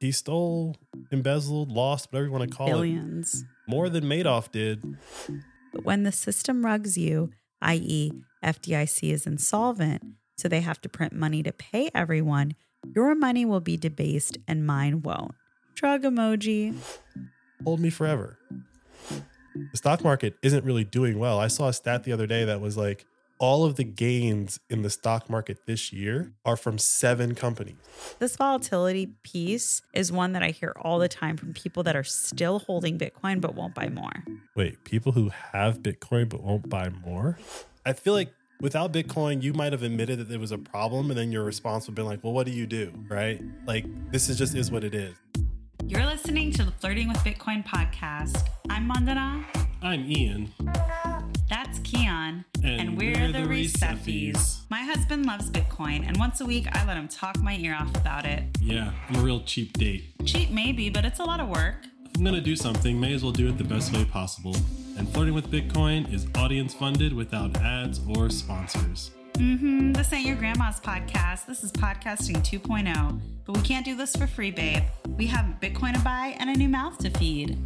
he stole, embezzled, lost, whatever you want to call Billions. it, more than Madoff did. But when the system rugs you, i.e., FDIC is insolvent, so they have to print money to pay everyone, your money will be debased and mine won't. Drug emoji. Hold me forever. The stock market isn't really doing well. I saw a stat the other day that was like all of the gains in the stock market this year are from seven companies. This volatility piece is one that I hear all the time from people that are still holding Bitcoin but won't buy more. Wait, people who have Bitcoin but won't buy more? I feel like without Bitcoin, you might have admitted that there was a problem, and then your response would have been like, well, what do you do? Right? Like, this is just is what it is. You're listening to the Flirting with Bitcoin podcast. I'm Mandana. I'm Ian. That's Keon. And we're the Receffies. My husband loves Bitcoin, and once a week I let him talk my ear off about it. Yeah, I'm a real cheap date. Cheap, maybe, but it's a lot of work. If I'm gonna do something, may as well do it the best way possible. And Flirting with Bitcoin is audience funded without ads or sponsors. Mm-hmm. This ain't your grandma's podcast. This is podcasting 2.0. But we can't do this for free, babe. We have Bitcoin to buy and a new mouth to feed.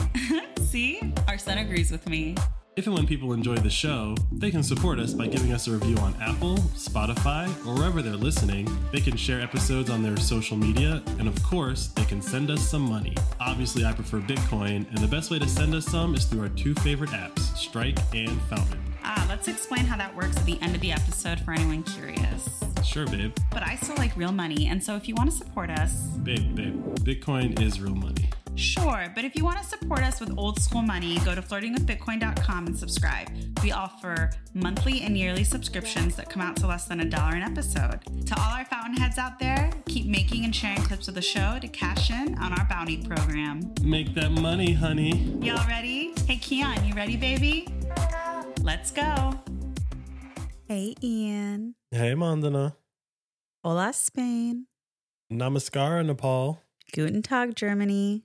See? Our son agrees with me. If and when people enjoy the show, they can support us by giving us a review on Apple, Spotify, or wherever they're listening. They can share episodes on their social media, and of course, they can send us some money. Obviously, I prefer Bitcoin, and the best way to send us some is through our two favorite apps, Strike and Fountain. Ah, let's explain how that works at the end of the episode for anyone curious. Sure, babe. But I still like real money, and so if you want to support us, Babe, babe, Bitcoin is real money. Sure, but if you want to support us with old school money, go to flirtingwithbitcoin.com and subscribe. We offer monthly and yearly subscriptions that come out to less than a dollar an episode. To all our fountainheads out there, keep making and sharing clips of the show to cash in on our bounty program. Make that money, honey. Y'all ready? Hey, Keon, you ready, baby? Let's go. Hey, Ian. Hey, Mandana. Hola, Spain. Namaskar, Nepal. Guten Tag, Germany.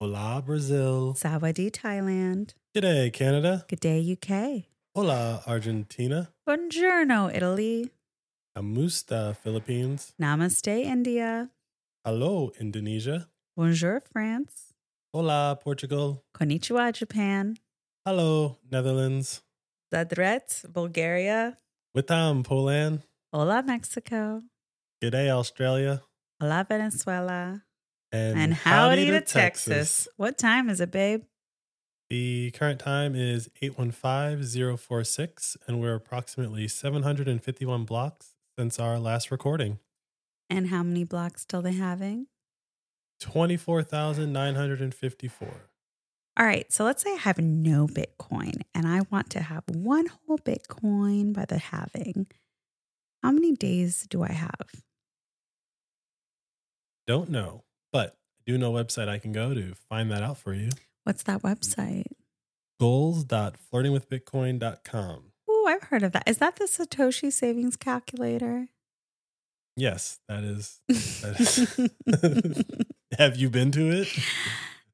Hola, Brazil. Sawadee, Thailand. G'day, Canada. Good day, UK. Hola, Argentina. Buongiorno, Italy. Amusta, Philippines. Namaste, India. Hello, Indonesia. Bonjour, France. Hola, Portugal. Konnichiwa, Japan. Hello, Netherlands. Zadret, Bulgaria. Witam, Poland. Hola, Mexico. G'day, Australia. Hola, Venezuela. And, And howdy, to Texas. What time is it, babe? The current time is 815046, and we're approximately 751 blocks since our last recording. And how many blocks till they halving? 24,954. All right, so let's say I have no Bitcoin and I want to have one whole Bitcoin by the halving. How many days do I have? Don't know, but I do know a website I can go to find that out for you. What's that website? Goals.flirtingwithbitcoin.com. Oh, I've heard of that. Is that the Satoshi savings calculator? Yes, that is. That is. have you been to it?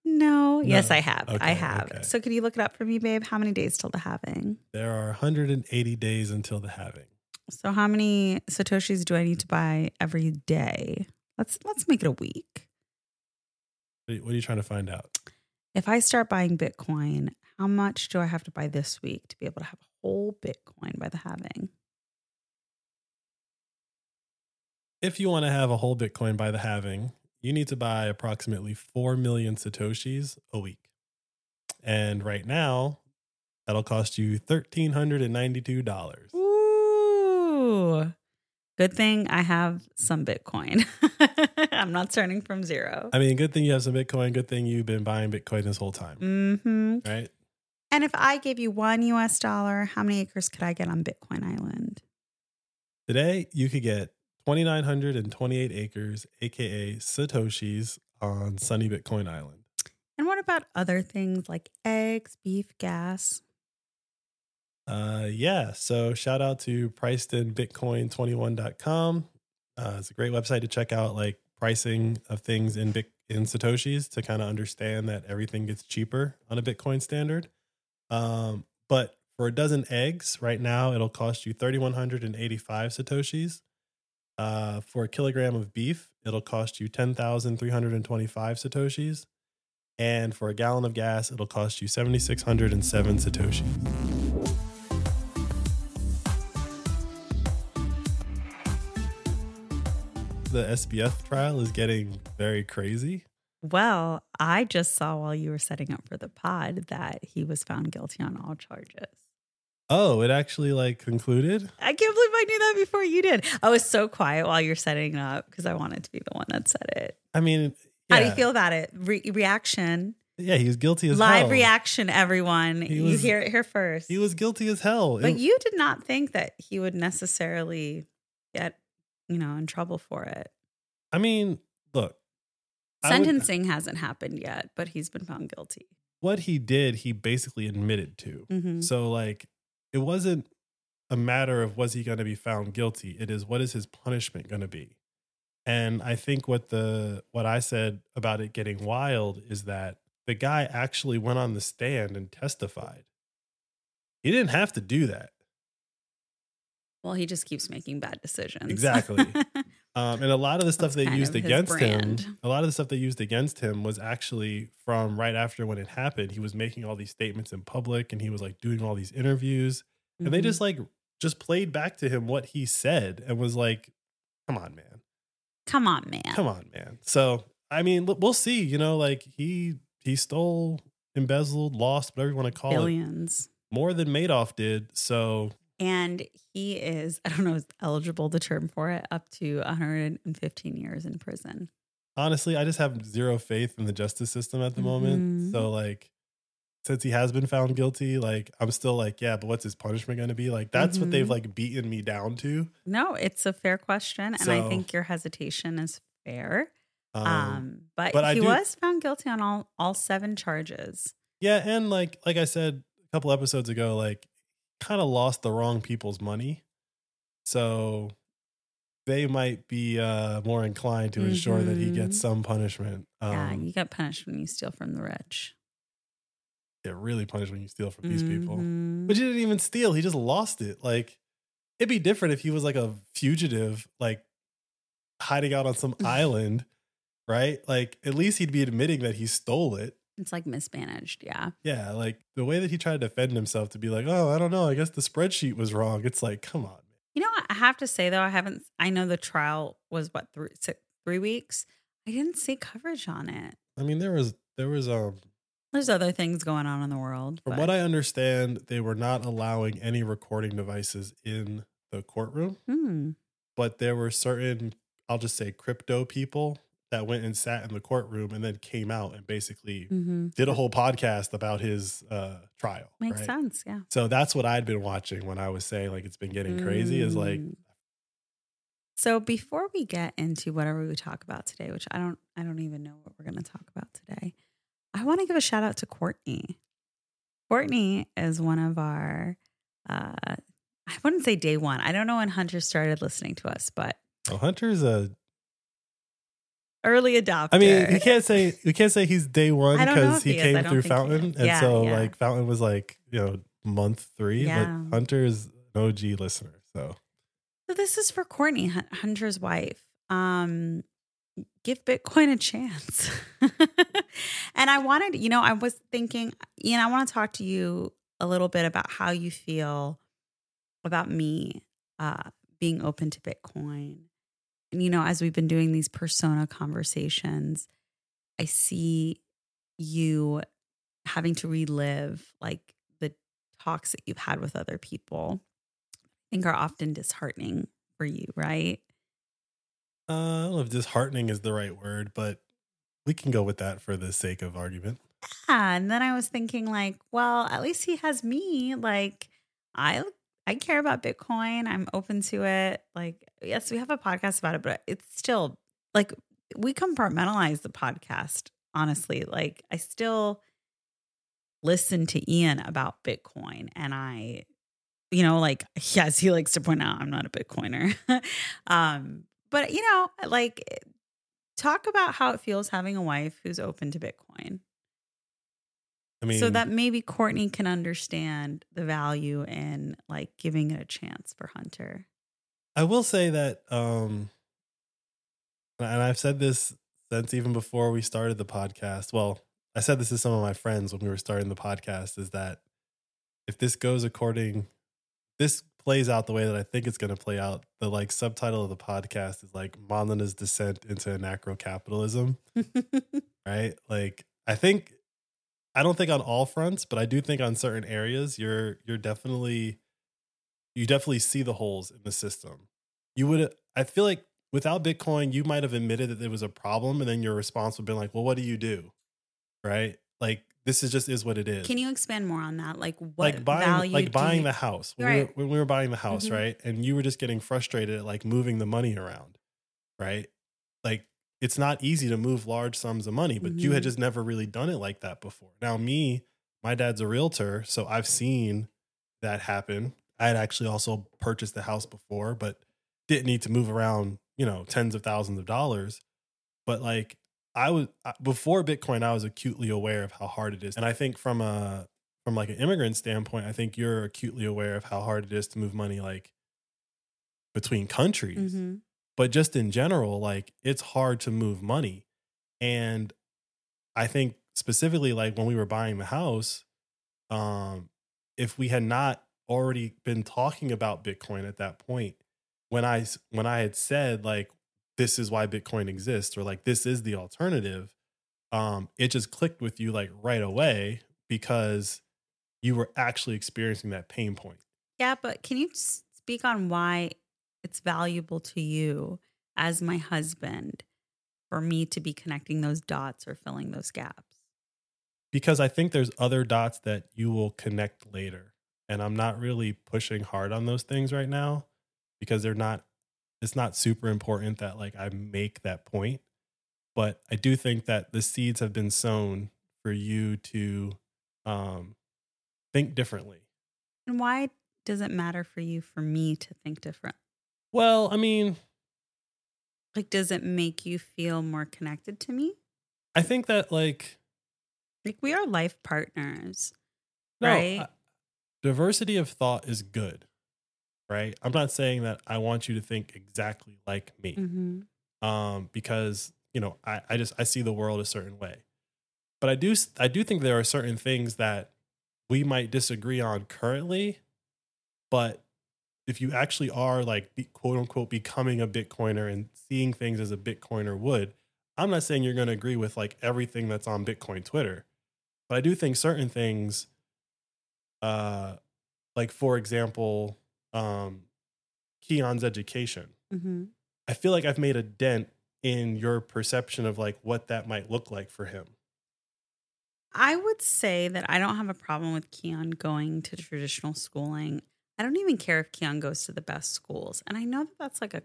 no. Yes, I have. I have. okay. So could you look it up for me, babe? How many days till the halving? There are 180 days until the halving. So how many Satoshis do I need to buy every day? Let's let's make it a week. What are you- what are you trying to find out? If I start buying Bitcoin, how much do I have to buy this week to be able to have a whole Bitcoin by the halving? If you want to have a whole Bitcoin by the halving, you need to buy approximately 4 million Satoshis a week. And right now, that'll cost you $1,392. Ooh. Good thing I have some Bitcoin. I'm not starting from zero. I mean, good thing you have some Bitcoin. Good thing you've been buying Bitcoin this whole time, Mm-hmm. right? And if I gave you one US dollar, how many acres could I get on Bitcoin Island? Today, you could get 2,928 acres, AKA Satoshis, on sunny Bitcoin Island. And what about other things like eggs, beef, gas? Uh, yeah. So shout out to pricedinbitcoin21.com. Uh, it's a great website to check out like pricing of things in Bit in Satoshis to kind of understand that everything gets cheaper on a Bitcoin standard. Um, but for a dozen eggs right now, it'll cost you 3,185 Satoshis. Uh, for a kilogram of beef, it'll cost you 10,325 Satoshis. And for a gallon of gas, it'll cost you 7,607 Satoshis. The SBF trial is getting very crazy. Well, I just saw while you were setting up for the pod that he was found guilty on all charges. Oh, it actually like concluded? I can't believe I knew that before you did. I was so quiet while you're setting it up because I wanted to be the one that said it. I mean, How do you feel about it? Re- reaction, Yeah, he was guilty as live hell. reaction, everyone. He you was- hear it here first. He was guilty as hell. but It- you did not think that he would necessarily get, you know, in trouble for it. I mean, look, would- Sentencing hasn't happened yet, but he's been found guilty. what he did, he basically admitted to. hmm So, like, it wasn't a matter of was he going to be found guilty. It is what is his punishment going to be. And I think what the what I said about it getting wild is that the guy actually went on the stand and testified. He didn't have to do that. Well, he just keeps making bad decisions. Exactly. Um, and a lot of the stuff That's they used against him, a lot of the stuff they used against him was actually from right after when it happened. He was making all these statements in public and he was like doing all these interviews. And they just like just played back to him what he said and was like, come on, man. come on, man. Come on, man. So, I mean, we'll see. You know, like he he stole, embezzled, lost, whatever you want to call it, Billions. more than Madoff did. So, And he is, I don't know, is eligible the term for it, up to 115 years in prison. honestly, I just have zero faith in the justice system at the moment. Mhm. So like since he has been found guilty, like I'm still like, yeah, but what's his punishment going to be? Like that's what they've Mhm. like beaten me down to. No, it's a fair question. And I think your hesitation is fair. Um, Um, but, but he do- was found guilty on all, all seven charges. yeah, and like like I said a couple episodes ago, like kind of lost the wrong people's money. So they might be uh more inclined to ensure that he gets Mhm. some punishment. Um yeah, you get punished when you steal from the rich. get really punished when you steal from these people. Mhm. But he didn't even steal. He just lost it. Like it'd be different if he was like a fugitive, like hiding out on some island, right? Like at least he'd be admitting that he stole it. It's like mismanaged. Yeah. Yeah, like the way that he tried to defend himself to be like, oh, I don't know, I guess the spreadsheet was wrong. It's like, come on. You know, what? I have to say though, I haven't. I know the trial was what three six, three weeks. I didn't see coverage on it. I mean, there was there was um There's other things going on in the world. from but- what I understand, they were not allowing any recording devices in the courtroom, Hmm. but there were certain, I'll just say crypto people that went and sat in the courtroom and then came out and basically hmm did a whole podcast about his uh trial. Makes right? sense. Yeah. So that's what I'd been watching when I was saying like it's been getting crazy is like Mm. So before we get into whatever we talk about today, which I don't, I don't even know what we're going to talk about today, I want to give a shout out to Courtney. Courtney is one of our, uh, I wouldn't say day one. I don't know when Hunter started listening to us, but oh, Hunter's a early adopter. I mean, you can't say you can't say he's day one I don't know because he he came through Fountain. And Yeah, so yeah. like Fountain was like, you know, month three. Yeah. But Hunter's an OG listener. So So this is for Courtney, Hunter's wife. Um, give Bitcoin a chance. and I wanted, you know, I was thinking, you know, I want to talk to you a little bit about how you feel about me uh, being open to Bitcoin. And you know, as we've been doing these persona conversations, I see you having to relive like the talks that you've had with other people. I think are often disheartening for you, right? uh, I don't know if disheartening is the right word, but we can go with that for the sake of argument. Yeah. And then I was thinking, like, well, at least he has me. Like, I I care about Bitcoin. I'm open to it. Like, yes, we have a podcast about it, but it's still like we compartmentalize the podcast, honestly. Like, I still listen to Ian about Bitcoin and I, you know, like, yes, he likes to point out I'm not a Bitcoiner. um, but you know, like talk about how it feels having a wife who's open to Bitcoin. I mean, so that maybe Courtney can understand the value in like giving it a chance for Hunter. I will say that, um, and I've said this since even before we started the podcast. Well, I said this to some of my friends when we were starting the podcast is that if this goes according, this plays out the way that I think it's going to play out, the like subtitle of the podcast is like Mandana's descent into anarcho capitalism, right? Like, I think, I don't think on all fronts, but I do think on certain areas, you're, you're definitely, you definitely see the holes in the system. You would, I feel like without Bitcoin, you might have admitted that there was a problem, and then your response would have been like, "Well, what do you do?" Right? Like this is just is what it is. Can you expand more on that? Like what like buying value like buying you- the house when, Right. we were, when we were buying the house, Mhm. right? And you were just getting frustrated at like moving the money around, right? Like it's not easy to move large sums of money, but you had Mhm. just never really done it like that before. Now, me, my dad's a realtor, so I've seen that happen. I had actually also purchased the house before, but didn't need to move around, you know, tens of thousands of dollars. But like I was before Bitcoin, I was acutely aware of how hard it is, and I think from a from like an immigrant standpoint, I think you're acutely aware of how hard it is to move money like between countries Mhm. But just in general like it's hard to move money. And i think specifically like when we were buying the house um if we had not already been talking about bitcoin at that point when I when i had said like this is why bitcoin exists or like this is the alternative um it just clicked with you like right away because you were actually experiencing that pain point. Yeah, but can you speak on why it's valuable to you as my husband for me to be connecting those dots or filling those gaps? because I think there's other dots that you will connect later. And I'm not really pushing hard on those things right now because they're not it's not super important that like I make that point. But I do think that the seeds have been sown for you to um think differently. And why does it matter for you for me to think different? Well, I mean, Like, does it make you feel more connected to me? I think that like Like, we are life partners, no, right? I- diversity of thought is good. Right? I'm not saying that I want you to think exactly like me. mm-hmm. um, because you know I, I just I see the world a certain way. But I do I do think there are certain things that we might disagree on currently, but if you actually are like be, quote unquote becoming a Bitcoiner and seeing things as a Bitcoiner would, I'm not saying you're going to agree with like everything that's on Bitcoin Twitter, but I do think certain things, uh, like for example, um, Keon's education. Mm-hmm. I feel like I've made a dent in your perception of like what that might look like for him. I would say that I don't have a problem with Keon going to traditional schooling. I don't even care if Keon goes to the best schools. And I know that that's like a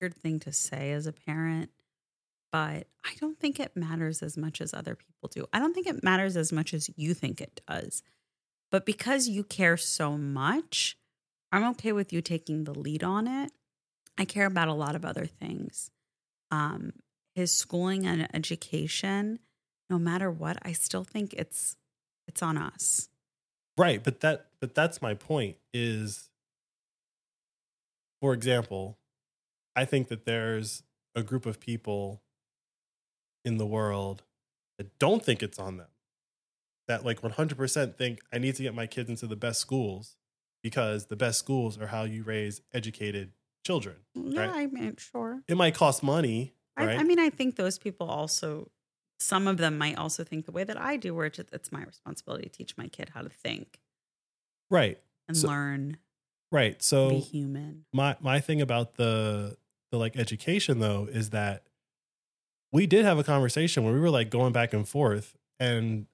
weird thing to say as a parent, but I don't think it matters as much as other people do. I don't think it matters as much as you think it does. But because you care so much, I'm okay with you taking the lead on it. I care about a lot of other things. Um, his schooling and education, no matter what, I still think it's it's on us. Right, but that but that's my point is for example, I think that there's a group of people in the world that don't think it's on them. That like 100% think I need to get my kids into the best schools because the best schools are how you raise educated children. Yeah, Right. I mean, sure. It might cost money, I, right? I mean, I think those people also, some of them might also think the way that I do, where it's, it's my responsibility to teach my kid how to think right. and So- learn, Right. be So human. my my thing about the the like education though is that we did have a conversation where we were like going back and forth and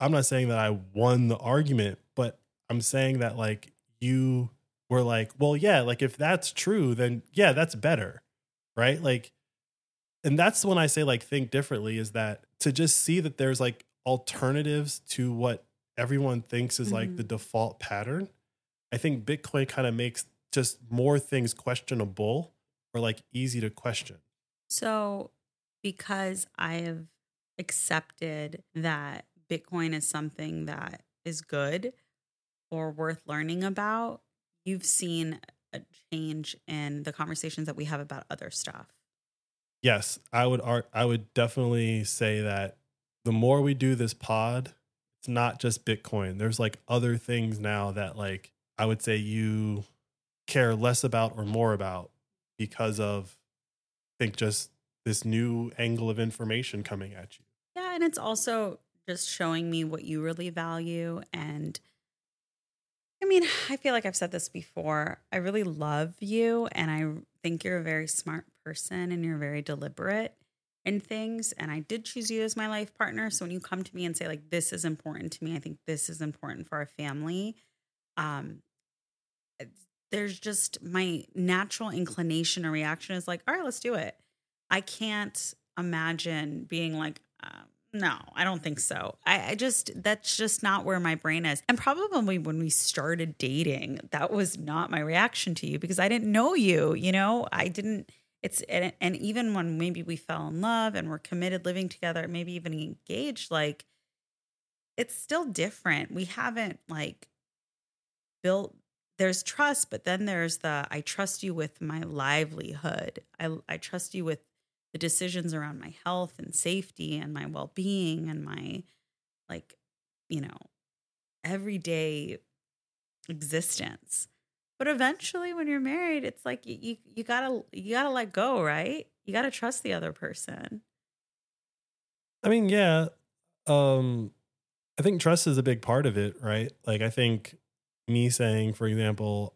I'm not saying that I won the argument, but I'm saying that like you were like, well, yeah, like if that's true, then yeah, that's better. Right? Like and that's when I say like think differently is that to just see that there's like alternatives to what everyone thinks is like Mhm. the default pattern. I think Bitcoin kind of makes just more things questionable or like easy to question. So, because I have accepted that Bitcoin is something that is good or worth learning about, you've seen a change in the conversations that we have about other stuff. Yes, I would I would definitely say that the more we do this pod, it's not just Bitcoin. There's like other things now that like I would say you care less about or more about because of I think just this new angle of information coming at you. Yeah, and it's also just showing me what you really value and I mean, I feel like I've said this before. I really love you and I think you're a very smart person and you're very deliberate in things and I did choose you as my life partner. So when you come to me and say like this is important to me, I think this is important for our family. Um there's just my natural inclination or reaction is like, all right, let's do it. I can't imagine being like, um, no, I don't think so. I, I, just, that's just not where my brain is. And probably when we started dating, that was not my reaction to you because I didn't know you, you know, I didn't, it's, and, and even when maybe we fell in love and we're committed living together, maybe even engaged, like it's still different. We haven't like built there's trust, but then there's the I trust you with my livelihood. I I trust you with the decisions around my health and safety and my well-being and my like, you know, everyday existence. But eventually when you're married, it's like you you, you got to you got to let go, right? You got to trust the other person. I mean, yeah. Um I think trust is a big part of it, right? Like I think me saying, for example,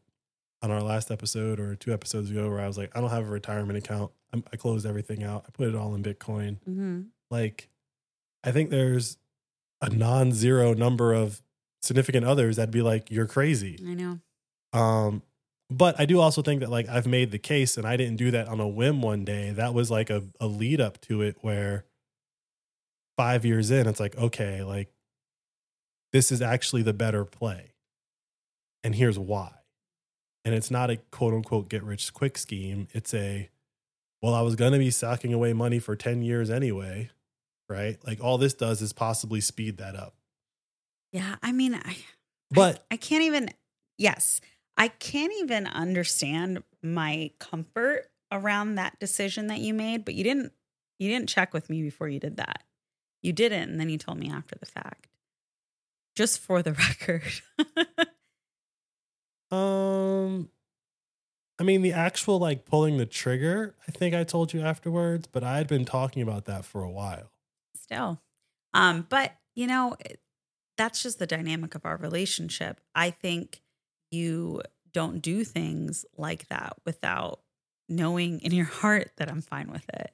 on our last episode or two episodes ago, where I was like, I don't have a retirement account. I'm, i closed everything out. I put it all in Bitcoin. Mm-hmm. Like, I think there's a non-zero number of significant others that'd be like, "You're crazy." I know. Um, but I do also think that like I've made the case, and I didn't do that on a whim one day. That was like a, a lead up to it, where five years in, it's like, okay, like this is actually the better play and here's why. And it's not a quote unquote get rich quick scheme. It's a, well, I was going to be socking away money for 10 years anyway, right? Like all this does is possibly speed that up. Yeah. I mean, I, but I, I can't even, yes, I can't even understand my comfort around that decision that you made, but you didn't, you didn't check with me before you did that. You didn't. And then you told me after the fact. Just for the record. Um, I mean, the actual like pulling the trigger, I think I told you afterwards, but I had been talking about that for a while. Still. Um, but you know, that's just the dynamic of our relationship. I think you don't do things like that without knowing in your heart that I'm fine with it.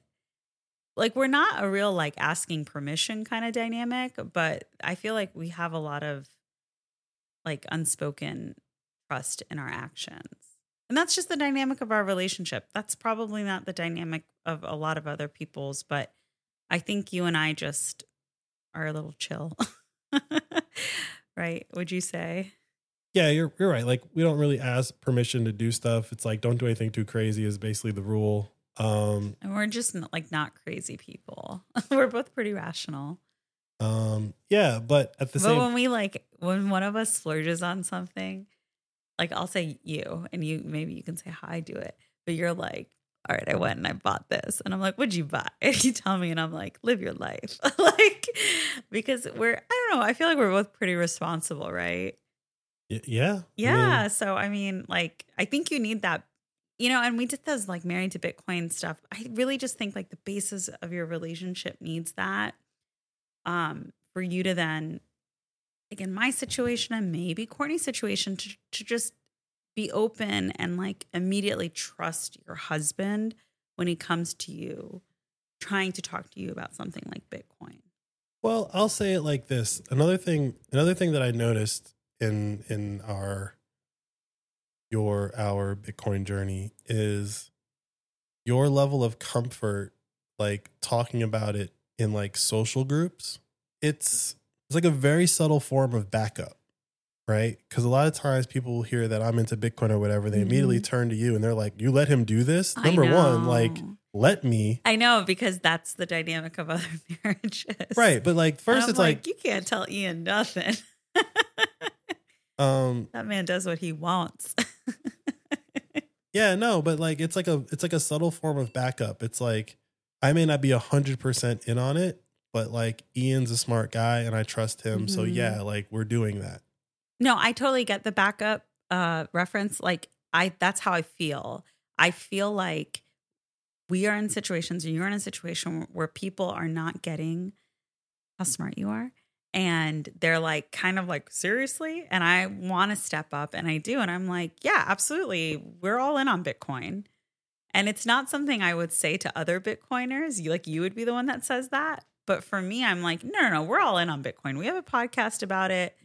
Like we're not a real like asking permission kind of dynamic, but I feel like we have a lot of like unspoken trust in our actions. And that's just the dynamic of our relationship. That's probably not the dynamic of a lot of other people's, but I think you and I just are a little chill. right? Would you say? Yeah, you're you're right. Like we don't really ask permission to do stuff. It's like don't do anything too crazy is basically the rule. Um and we're just not, like not crazy people. we're both pretty rational. Um yeah, but at the but same But when we like when one of us splurges on something, like I'll say you and you maybe you can say how I do it, but you're like, all right, I went and I bought this. And I'm like, what'd you buy? And you tell me, and I'm like, live your life. like, because we're, I don't know, I feel like we're both pretty responsible, right? Yeah. Yeah. I mean, so, I mean, like, I think you need that, you know, and we did those like married to Bitcoin stuff. I really just think like the basis of your relationship needs that um, for you to then like in my situation and maybe Courtney's situation to, to just be open and like immediately trust your husband when he comes to you trying to talk to you about something like Bitcoin. Well, I'll say it like this. Another thing another thing that I noticed in in our your our Bitcoin journey is your level of comfort like talking about it in like social groups. It's it's like a very subtle form of backup, right? Because a lot of times people hear that I'm into Bitcoin or whatever, they mm-hmm. immediately turn to you and they're like, "You let him do this." Number one, like let me. I know because that's the dynamic of other marriages, right? But like first, it's like, like you can't tell Ian nothing. um, that man does what he wants. Yeah, no, but like it's like a it's like a subtle form of backup. It's like I may not be a hundred percent in on it, but like Ian's a smart guy and I trust him. So Mhm. yeah, like we're doing that. No, I totally get the backup uh reference. Like I that's how I feel. I feel like we are in situations or you're in a situation where people are not getting how smart you are. And they're like kind of like, seriously? And I want to step up and I do. And I'm like, yeah, absolutely. We're all in on Bitcoin. And it's not something I would say to other Bitcoiners. You like you would be the one that says that. But for me, I'm like, no, no, no, we're all in on Bitcoin. We have a podcast about it.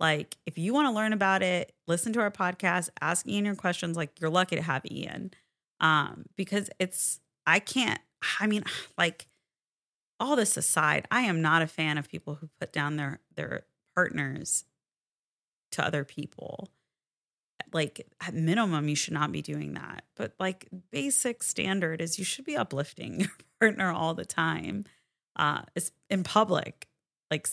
Like, if you want to learn about it, listen to our podcast, ask Ian your questions. Like, you're lucky to have Ian. Um, because it's I can't, I mean, like all this aside, I am not a fan of people who put down their their partners to other people. Like at minimum, you should not be doing that. But like basic standard is you should be uplifting your partner all the time, uh, in public, like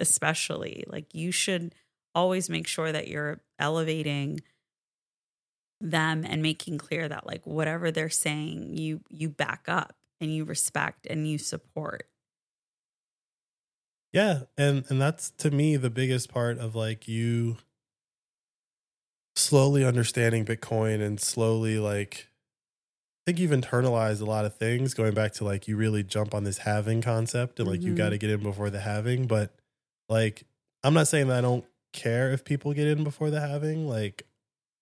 especially. Like you should always make sure that you're elevating them and making clear that like whatever they're saying, you you back up and you respect and you support. Yeah, and and that's to me the biggest part of like you slowly understanding Bitcoin and slowly like I think you've internalized a lot of things going back to like you really jump on this halving concept and like you Mhm. got to get in before the halving, but like I'm not saying that I don't care if people get in before the halving, like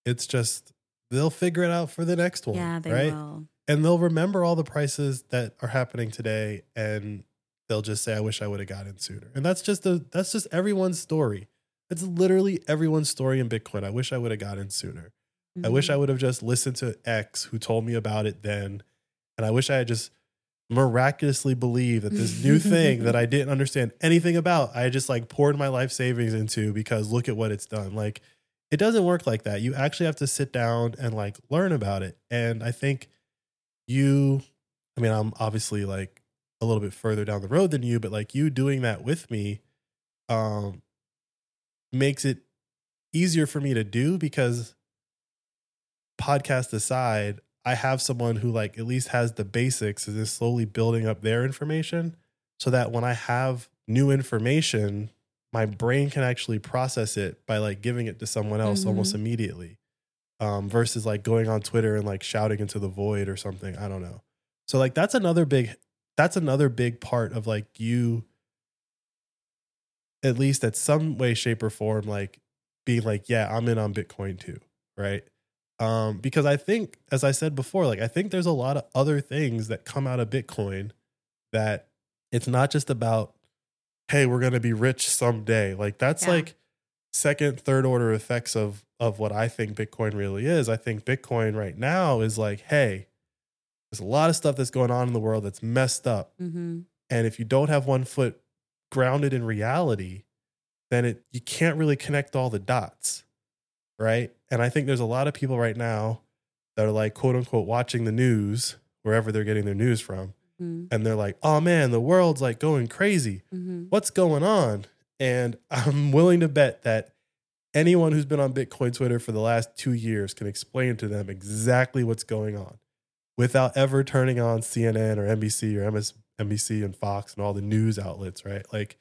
it's just they'll figure it out for the next one, yeah, they right? will. And they'll remember all the prices that are happening today and they'll just say i wish i would have got in sooner. And that's just a that's just everyone's story. It's literally everyone's story in bitcoin. I wish i would have got in sooner. I wish i mm-hmm. would have just listened to x who told me about it then and i wish i had just miraculously believed that this new thing that i didn't understand anything about i just like poured my life savings into because look at what it's done. Like it doesn't work like that. You actually have to sit down and like learn about it. And i think you i mean i'm obviously like a little bit further down the road than you but like you doing that with me um makes it easier for me to do because podcast aside i have someone who like at least has the basics and is slowly building up their information so that when i have new information my brain can actually process it by like giving it to someone else almost Mhm. immediately um, versus like going on Twitter and like shouting into the void or something. I don't know. So like that's another big that's another big part of like you at least at some way, shape, or form, like being like, yeah, I'm in on Bitcoin too. Right. Um, because I think, as I said before, like I think there's a lot of other things that come out of Bitcoin that it's not just about, hey, we're gonna be rich someday. Like that's Yeah. like second, third order effects of of what I think Bitcoin really is. I think Bitcoin right now is like, hey, there's a lot of stuff that's going on in the world that's messed up. Mhm. And if you don't have one foot grounded in reality, then it you can't really connect all the dots. Right. And I think there's a lot of people right now that are like quote unquote watching the news, wherever they're getting their news from, Mhm. and they're like, oh man, the world's like going crazy Mhm. what's going on? And I'm willing to bet that anyone who's been on Bitcoin Twitter for the last two years can explain to them exactly what's going on without ever turning on CNN or NBC or MSNBC and Fox and all the news outlets, right? Like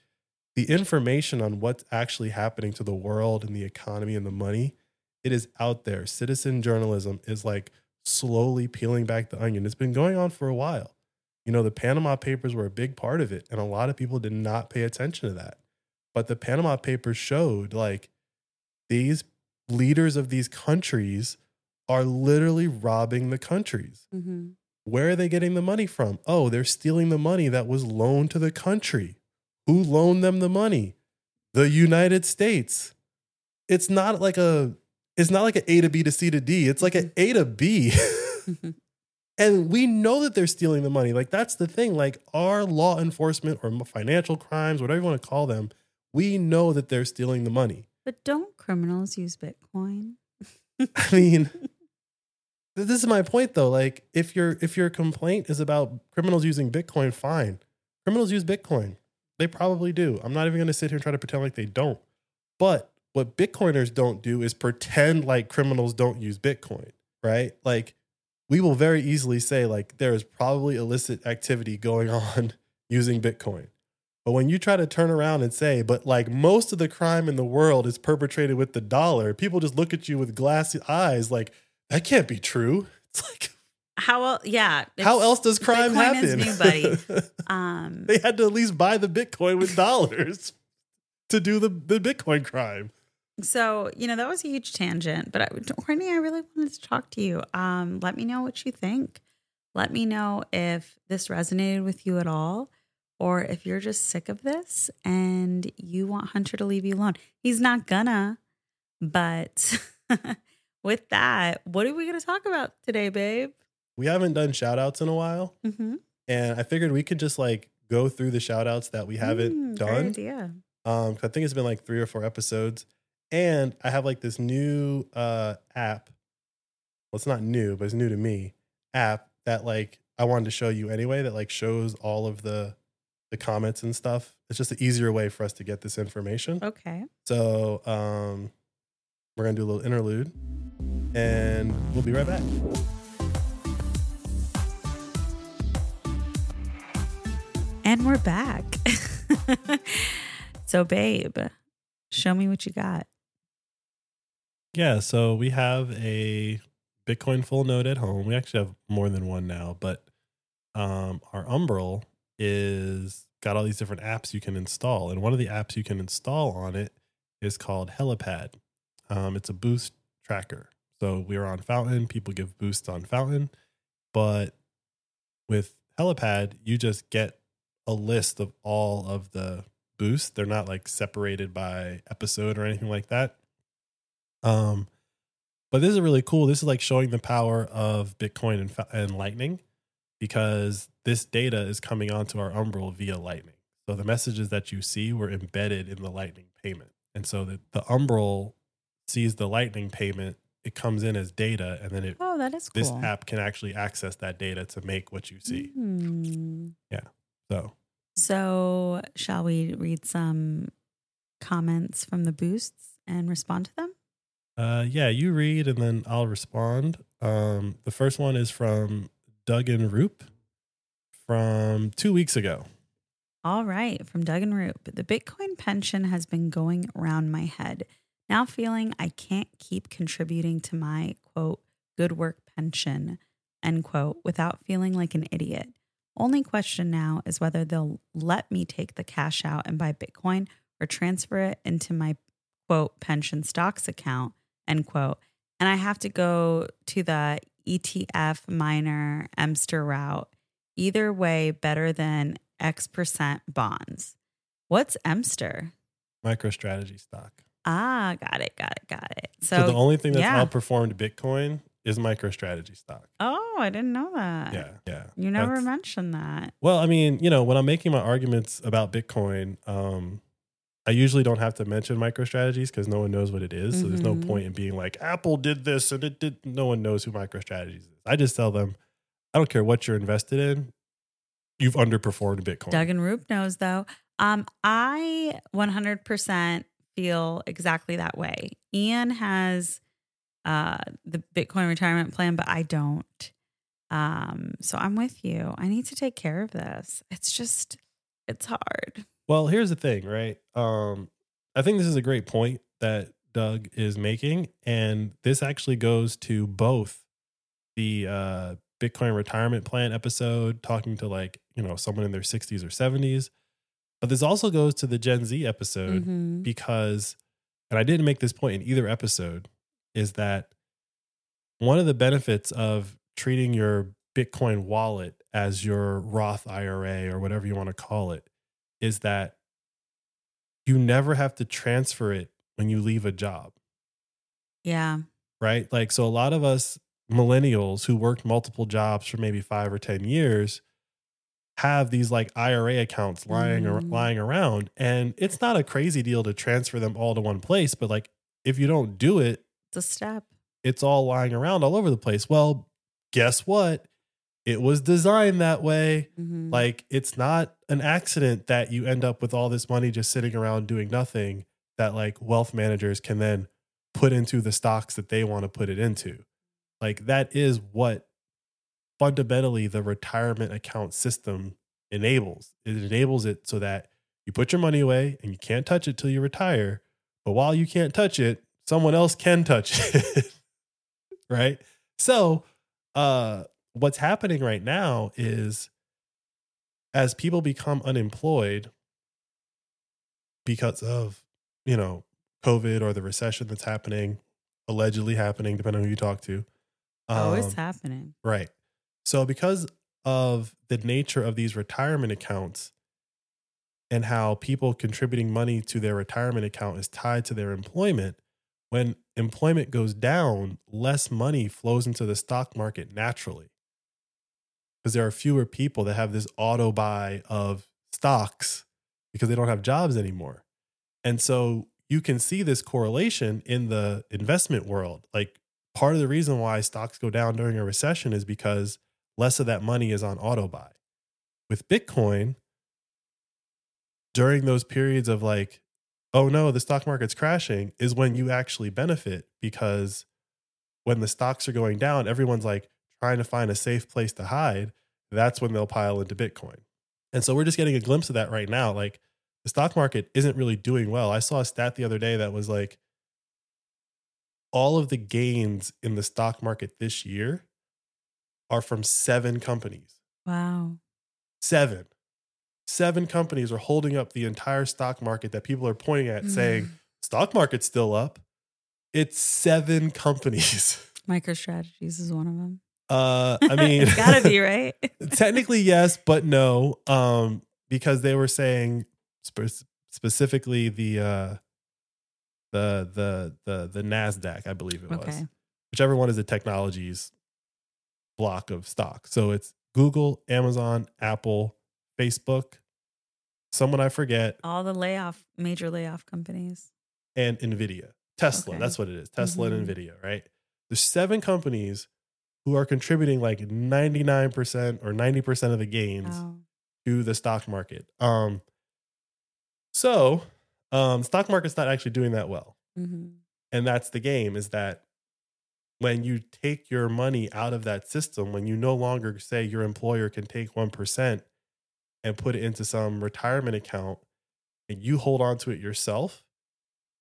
the information on what's actually happening to the world and the economy and the money, it is out there. Citizen journalism is like slowly peeling back the onion. It's been going on for a while. You know, the Panama Papers were a big part of it, and a lot of people did not pay attention to that. But the Panama Papers showed like these leaders of these countries are literally robbing the countries. Mhm. Where are they getting the money from? Oh, they're stealing the money that was loaned to the country. Who loaned them the money? The United States. It's not like a it's not like an A to B to C to D. It's like an A to B. Mhm. and we know that they're stealing the money. Like that's the thing. Like our law enforcement or financial crimes, whatever you want to call them, we know that they're stealing the money. But don't criminals use Bitcoin? I mean, this is my point though. Like if your if your complaint is about criminals using Bitcoin, fine. Criminals use Bitcoin. They probably do. I'm not even going to sit here and try to pretend like they don't. But what Bitcoiners don't do is pretend like criminals don't use Bitcoin, right? Like we will very easily say like there is probably illicit activity going on using Bitcoin. But when you try to turn around and say, but like most of the crime in the world is perpetrated with the dollar, people just look at you with glassy eyes like that can't be true. It's like How el- yeah. how else does crime Bitcoin happen? is new, buddy. Um they had to at least buy the Bitcoin with dollars to do the, the Bitcoin crime. So, you know, that was a huge tangent, but I, Courtney, I really wanted to talk to you. Um, let me know what you think. Let me know if this resonated with you at all, or if you're just sick of this and you want Hunter to leave you alone. He's not gonna, but with that, what are we to talk about today, babe? We haven't done shout outs in a while. Mm-hmm. And I figured we could just like go through the shout outs that we haven't done. Yeah. Um, I think it's been like three or four episodes. And I have like this new uh app. Well, it's not new, but it's new to me. App that like I wanted to show you anyway, that like shows all of the the comments and stuff. It's just an easier way for us to get this information. Okay. So um we're gonna do a little interlude and we'll be right back. And we're back. so, babe, show me what you got. Yeah, so we have a Bitcoin full node at home. We actually have more than one now, but um, our Umbrel is got all these different apps you can install, and one of the apps you can install on it is called Helipad. Um, it's a boost tracker. So we are on Fountain. People give boosts on Fountain, but with Helipad, you just get a list of all of the boosts. They're not like separated by episode or anything like that. Um, but this is really cool. This is like showing the power of Bitcoin and, and Lightning because this data is coming onto our Umbrel via Lightning. So the messages that you see were embedded in the Lightning payment. And so the, the Umbrel sees the Lightning payment, it comes in as data, and then it Oh, that is cool. this app can actually access that data to make what you see. Yeah. So So, shall we read some comments from the boosts and respond to them? Uh, yeah, you read and then I'll respond. Um, the first one is from Duggan Roop from two weeks ago. All right, from Doug and Roop. The Bitcoin pension has been going around my head. Now feeling I can't keep contributing to my quote, good work pension, end quote, without feeling like an idiot. Only question now is whether they'll let me take the cash out and buy Bitcoin or transfer it into my quote, pension stocks account, end quote. And I have to go to the ETF miner Emster route. Either way, better than X percent bonds. What's Emster? MicroStrategy stock. Ah, got it, got it, got it. So, So, the only thing that's yeah. outperformed Bitcoin is MicroStrategy stock. oh, I didn't know that. Yeah, yeah. You never mentioned that. Well, I mean, you know, when I'm making my arguments about Bitcoin, um, I usually don't have to mention MicroStrategies because no one knows what it is. So there's no Mhm. point in being like, Apple did this and it did. No one knows who MicroStrategies is. I just tell them, I don't care what you're invested in, you've underperformed Bitcoin. Doug and Roop knows though. Um, I 100% feel exactly that way. Ian has uh the Bitcoin retirement plan, but I don't. Um, so I'm with you. I need to take care of this. It's just, it's hard. Well, here's the thing, right? Um, I think this is a great point that Doug is making, and this actually goes to both the uh, Bitcoin retirement plan episode, talking to like you know someone in their 60s or 70s, but this also goes to the Gen Z episode Mhm. because, and I didn't make this point in either episode, is that one of the benefits of treating your Bitcoin wallet as your Roth IRA or whatever you want to call it is that you never have to transfer it when you leave a job, Yeah. right? Like, so a lot of us millennials who worked multiple jobs for maybe five or 10 years have these like IRA accounts lying Mm. lying around and it's not a crazy deal to transfer them all to one place but like if you don't do it It's a step. it's all lying around all over the place well guess what it was designed that way Mhm. like it's not an accident that you end up with all this money just sitting around doing nothing that like wealth managers can then put into the stocks that they want to put it into. like that is what fundamentally the retirement account system enables. It enables it so that you put your money away and you can't touch it till you retire. But while you can't touch it, someone else can touch it. right? So, uh what's happening right now is as people become unemployed because of, you know, COVID or the recession that's happening, allegedly happening, depending on who you talk to. oh, it's um, happening. Right. So, because of the nature of these retirement accounts and how people contributing money to their retirement account is tied to their employment, when employment goes down, less money flows into the stock market naturally. Because there are fewer people that have this auto buy of stocks because they don't have jobs anymore. And so you can see this correlation in the investment world. Like part of the reason why stocks go down during a recession is because less of that money is on auto buy. With Bitcoin, during those periods of like, oh no, the stock market's crashing, is when you actually benefit because when the stocks are going down, everyone's like trying to find a safe place to hide. That's when they'll pile into Bitcoin. And so we're just getting a glimpse of that right now. Like the stock market isn't really doing well. I saw a stat the other day that was like all of the gains in the stock market this year are from seven companies. Wow. Seven. Seven companies are holding up the entire stock market that people are pointing at saying, Mm. stock market's still up. It's seven companies. MicroStrategies is one of them. Uh, I mean, it's gotta be right. technically yes, but no, um, because they were saying spe- specifically the uh, the the the the Nasdaq, I believe it was, okay. whichever one is the technologies block of stock. So it's Google, Amazon, Apple, Facebook, someone I forget, All the layoff, major layoff companies. and Nvidia, Tesla. Okay. That's what it is. Tesla and Mhm. Nvidia, right? There's seven companies who are contributing like 99% or 90% of the gains Wow. to the stock market. Um, so um, stock market's not actually doing that well, hmm and that's the game. Is that when you take your money out of that system, when you no longer say your employer can take one percent and put it into some retirement account, and you hold on to it yourself,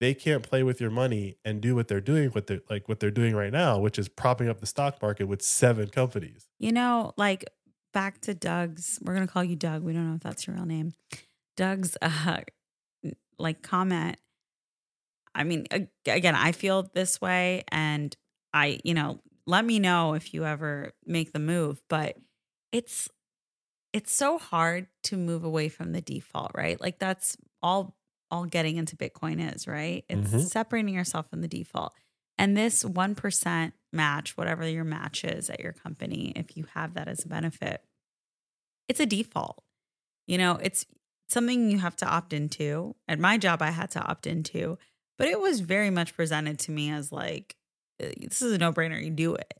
they can't play with your money and do what they're doing with their like what they're doing right now, which is propping up the stock market with seven companies. You know, like back to Doug's, we're to call you Doug. We don't know if that's your real name. Doug's, uh, like comment. I mean, again, I feel this way and I, you know, let me know if you ever make the move, but it's, it's so hard to move away from the default, right? Like that's all, all getting into Bitcoin is, right? It's Mhm. separating yourself from the default. And this 1% match, whatever your match is at your company, if you have that as a benefit, it's a default. You know, it's something you have to opt into. At my job, I had to opt into, but it was very much presented to me as like, uh, this is a no brainer. You do it.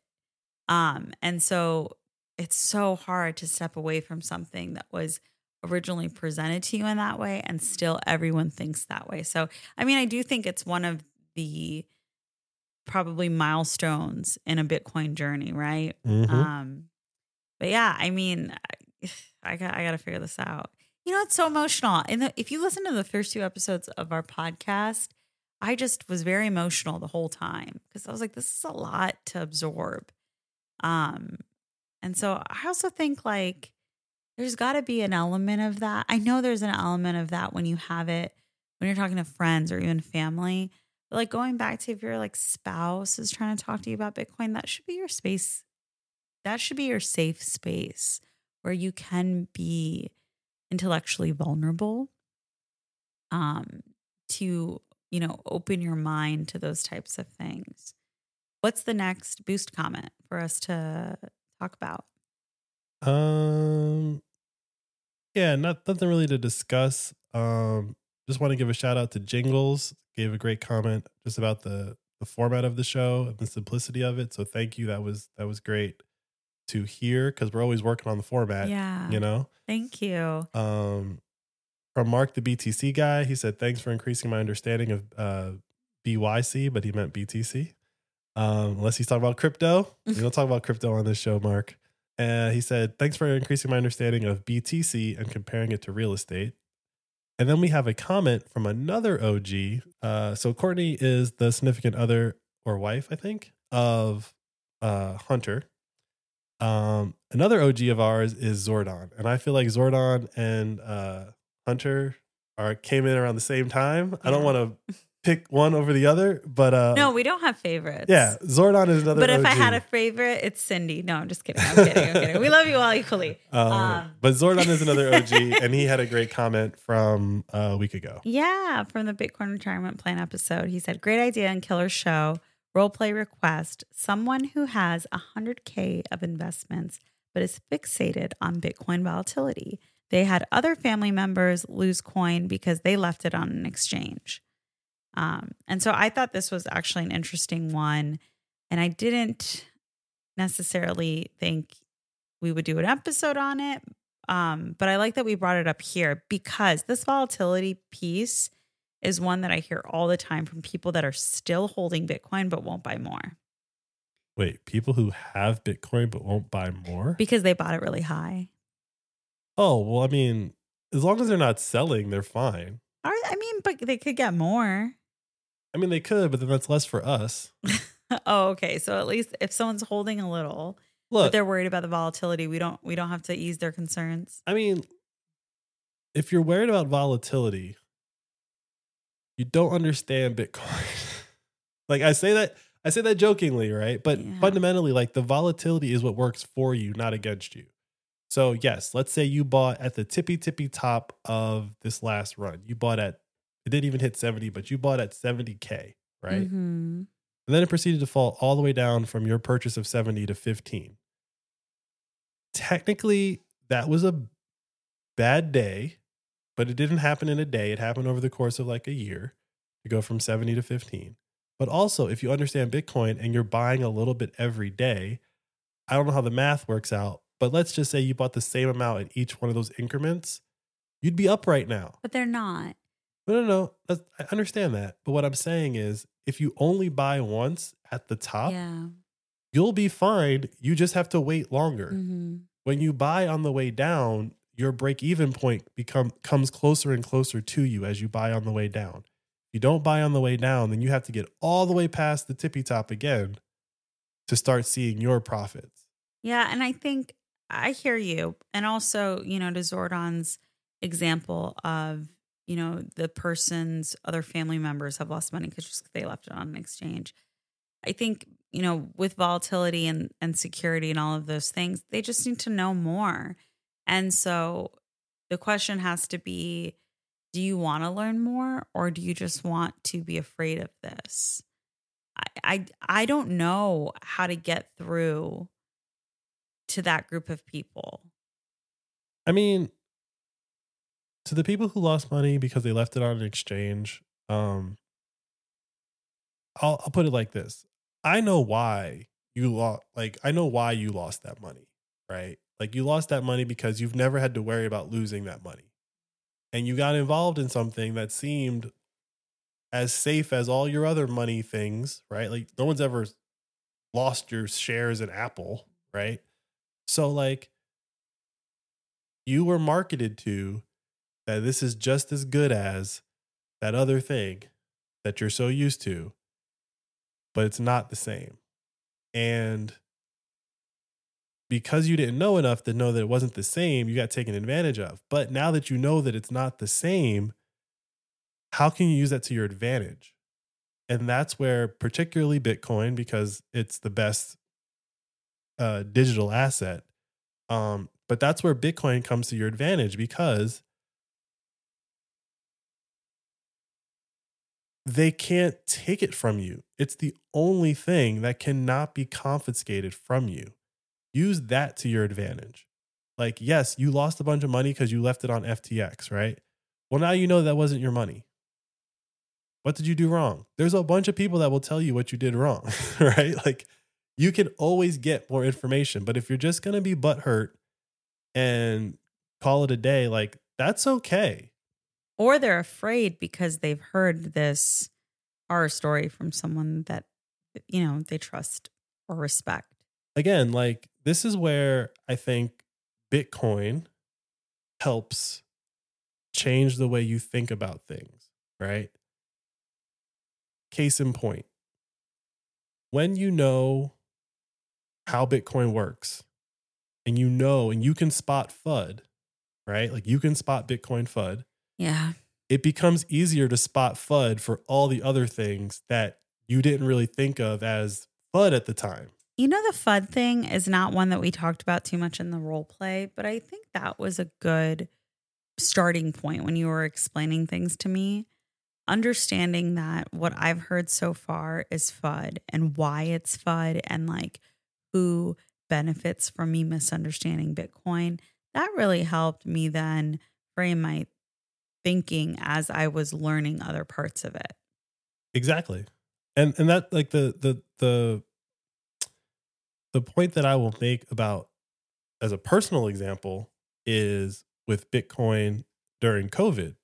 Um, and so it's so hard to step away from something that was originally presented to you in that way and still everyone thinks that way. So, I mean, I do think it's one of the probably milestones in a Bitcoin journey, right? Mhm. Um, but yeah, I mean, I, I got I got to figure this out. You know, it's so emotional. And if you listen to the first two episodes of our podcast, I just was very emotional the whole time because I was like, this is a lot to absorb. Um, and so I also think like there's got to be an element of that. I know there's an element of that when you have it when you're talking to friends or even family. But like going back to if your like spouse is trying to talk to you about Bitcoin, that should be your space. That should be your safe space where you can be intellectually vulnerable um to you know open your mind to those types of things what's the next boost comment for us to talk about Um, yeah, not nothing really to discuss. Um, just want to give a shout out to Jingles. Gave a great comment just about the the format of the show and the simplicity of it. So thank you. That was that was great to hear because we're always working on the format. yeah You know. thank you Um, from Mark the BTC guy, he said thanks for increasing my understanding of uh BYC, but he meant BTC. Um, unless he's talking about crypto. We don't talk about crypto on this show, Mark. Uh, he said, Thanks for increasing my understanding of BTC and comparing it to real estate. And then we have a comment from another OG. Uh, so Courtney is the significant other or wife, I think, of uh, Hunter. Um, another OG of ours is Zordon, and I feel like Zordon and uh, Hunter are came in around the same time. I don't want to pick one over the other, but uh, No, we don't have favorites. yeah, Zordon is another. But if I had a favorite, it's Cindy. No, I'm just kidding. I'm kidding. I'm kidding. We love you all equally. Um, Um, but Zordon is another OG, and he had a great comment from uh, a week ago. Yeah, from the Bitcoin retirement plan episode. He said, Great idea and killer show. Role play request. Someone who has 100K of investments but is fixated on Bitcoin volatility. They had other family members lose coin because they left it on an exchange. Um, and so I thought this was actually an interesting one. And I didn't necessarily think we would do an episode on it. Um, but I like that we brought it up here because this volatility piece is one that I hear all the time from people that are still holding Bitcoin but won't buy more Wait, people who have Bitcoin but won't buy more? because they bought it really high. Oh, well, I mean, as long as they're not selling, they're fine. I mean, but they could get more. I mean, they could, but then that's less for us. oh, okay. So at least if someone's holding a little, but Look, they're worried about the volatility, we don't we don't have to ease their concerns. I mean, if you're worried about volatility, you don't understand Bitcoin. like I say that I say that jokingly, right? But Yeah. fundamentally, like the volatility is what works for you, not against you. So yes, let's say you bought at the tippy tippy top of this last run. You bought at it didn't even hit 70, but you bought at 70k, right? Mhm. And then it proceeded to fall all the way down from your purchase of 70 to 15. Technically, that was a bad day, but it didn't happen in a day. It happened over the course of like a year to go from 70 to 15. But also, if you understand Bitcoin and you're buying a little bit every day, I don't know how the math works out, but let's just say you bought the same amount in each one of those increments, you'd be up right now. But they're not. No, no, no. I understand that. But what I'm saying is, if you only buy once at the top, Yeah. you'll be fine. You just have to wait longer. Mhm. When you buy on the way down, your break even point become comes closer and closer to you as you buy on the way down. If you don't buy on the way down, then you have to get all the way past the tippy top again to start seeing your profits. Yeah, and I think I hear you. And also, you know, to Zordon's example of, you know, the person's other family members have lost money because they left it on an exchange. I think, you know, with volatility and, and security and all of those things, they just need to know more. And so the question has to be do you want to learn more or do you just want to be afraid of this? I, I I don't know how to get through to that group of people. I mean, to the people who lost money because they left it on an exchange, um, I'll I'll put it like this: I know why you lost. Like I know why you lost that money, right? Like you lost that money because you've never had to worry about losing that money, and you got involved in something that seemed as safe as all your other money things, right? Like no one's ever lost your shares in Apple, right? So like you were marketed to that this is just as good as that other thing that you're so used to, but it's not the same. And because you didn't know enough to know that it wasn't the same, you got taken advantage of. But now that you know that it's not the same, how can you use that to your advantage? And that's where, particularly Bitcoin, because it's the best uh, digital asset, um, but that's where Bitcoin comes to your advantage because they can't take it from you. It's the only thing that cannot be confiscated from you. Use that to your advantage. Like, yes, you lost a bunch of money because you left it on FTX, right? Well, now you know that wasn't your money. What did you do wrong? There's a bunch of people that will tell you what you did wrong, right? Like, you can always get more information. But if you're just going to be butthurt and call it a day, like, that's okay. Or they're afraid because they've heard this horror story from someone that you know, they trust or respect. again, like this is where I think Bitcoin helps change the way you think about things, right? Case in point, when you know how Bitcoin works and you know and you can spot FUD, right? Like you can spot Bitcoin FUD, Yeah. it becomes easier to spot FUD for all the other things that you didn't really think of as FUD at the time. You know, the FUD thing is not one that we talked about too much in the role play, but I think that was a good starting point when you were explaining things to me. Understanding that what I've heard so far is FUD and why it's FUD and like who benefits from me misunderstanding Bitcoin. That really helped me then frame my thinking as I was learning other parts of it. Exactly. And and that like the the the the point that I will make about as a personal example is with Bitcoin during COVID.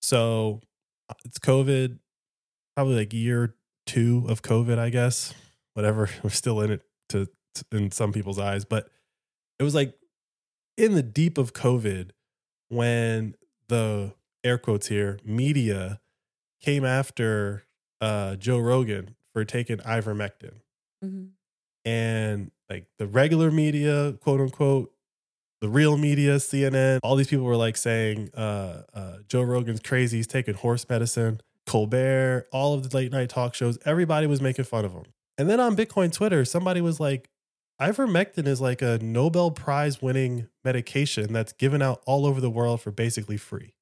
So uh, it's COVID, probably like year two of COVID, I guess. Whatever. We're still in it to, to in some people's eyes. But it was like in the deep of COVID when the air quotes here media came after uh, Joe Rogan for taking ivermectin. And like the regular media, quote unquote, the real media, CNN, all these people were like saying uh, uh, Joe Rogan's crazy. He's taking horse medicine. Colbert, all of the late night talk shows, everybody was making fun of him. And then on Bitcoin Twitter, somebody was like, ivermectin is like a Nobel Prize winning medication that's given out all over the world for basically free.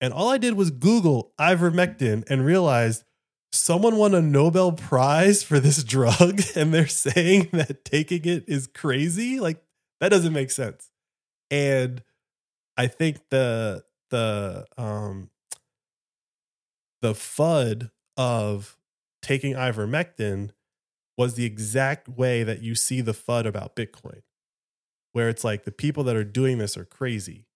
And all I did was Google ivermectin and realized someone won a Nobel Prize for this drug and they're saying that taking it is crazy. Like that doesn't make sense. And I think the the um the FUD of taking ivermectin was the exact way that you see the FUD about Bitcoin, where it's like the people that are doing this are crazy,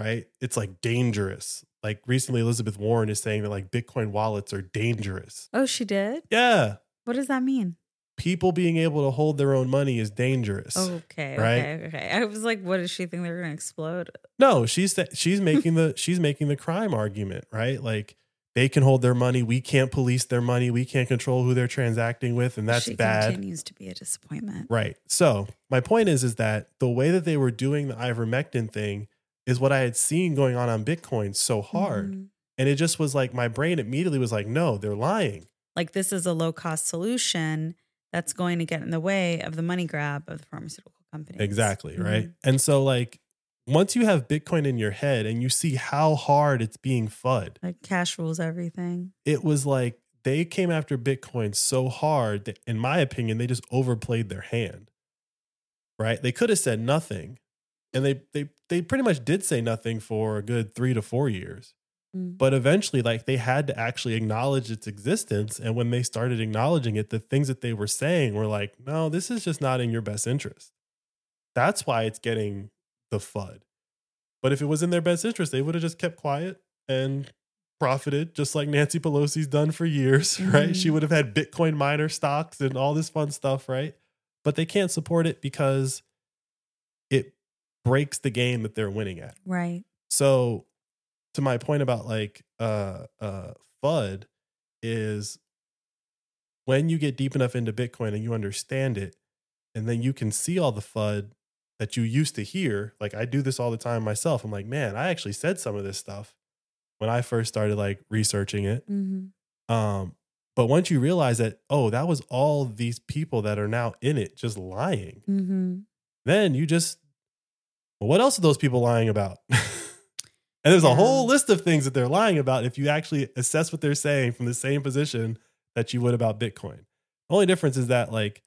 right? It's like dangerous. Like recently, Elizabeth Warren is saying that like Bitcoin wallets are dangerous. Oh, she did? Yeah. What does that mean? People being able to hold their own money is dangerous. Okay, Right? okay, okay. I was like, what does she think they're going to explode? No, she's she's making the she's making the crime argument, right? Like they can hold their money, we can't police their money, we can't control who they're transacting with, and that's she bad. continues to be a disappointment. Right. So my point is, is that the way that they were doing the ivermectin thing is what I had seen going on on Bitcoin so hard, Mhm. and it just was like my brain immediately was like, no, they're lying. Like, this is a low cost solution that's going to get in the way of the money grab of the pharmaceutical companies. Exactly. Right. Mhm. And so like once you have Bitcoin in your head and you see how hard it's being fud, Like, cash rules everything. it was like they came after Bitcoin so hard that, in my opinion, they just overplayed their hand. Right? They could have said nothing, and they they they pretty much did say nothing for a good three to four years. Mm. But eventually, like they had to actually acknowledge its existence, and when they started acknowledging it, the things that they were saying were like, "No, this is just not in your best interest." That's why it's getting the FUD. But if it was in their best interest, they would have just kept quiet and profited, just like Nancy Pelosi's done for years, right? She Mhm. would have had Bitcoin miner stocks and all this fun stuff, right? But they can't support it because breaks the game that they're winning at. Right. So to my point about like uh uh FUD is when you get deep enough into Bitcoin and you understand it, and then you can see all the FUD that you used to hear. Like I do this all the time myself. I'm like, man, I actually said some of this stuff when I first started like researching it. hmm Um, but once you realize that, oh, that was all these people that are now in it just lying, hmm then you just, well, what else are those people lying about? and there's Yeah. a whole list of things that they're lying about if you actually assess what they're saying from the same position that you would about Bitcoin. The only difference is that, like,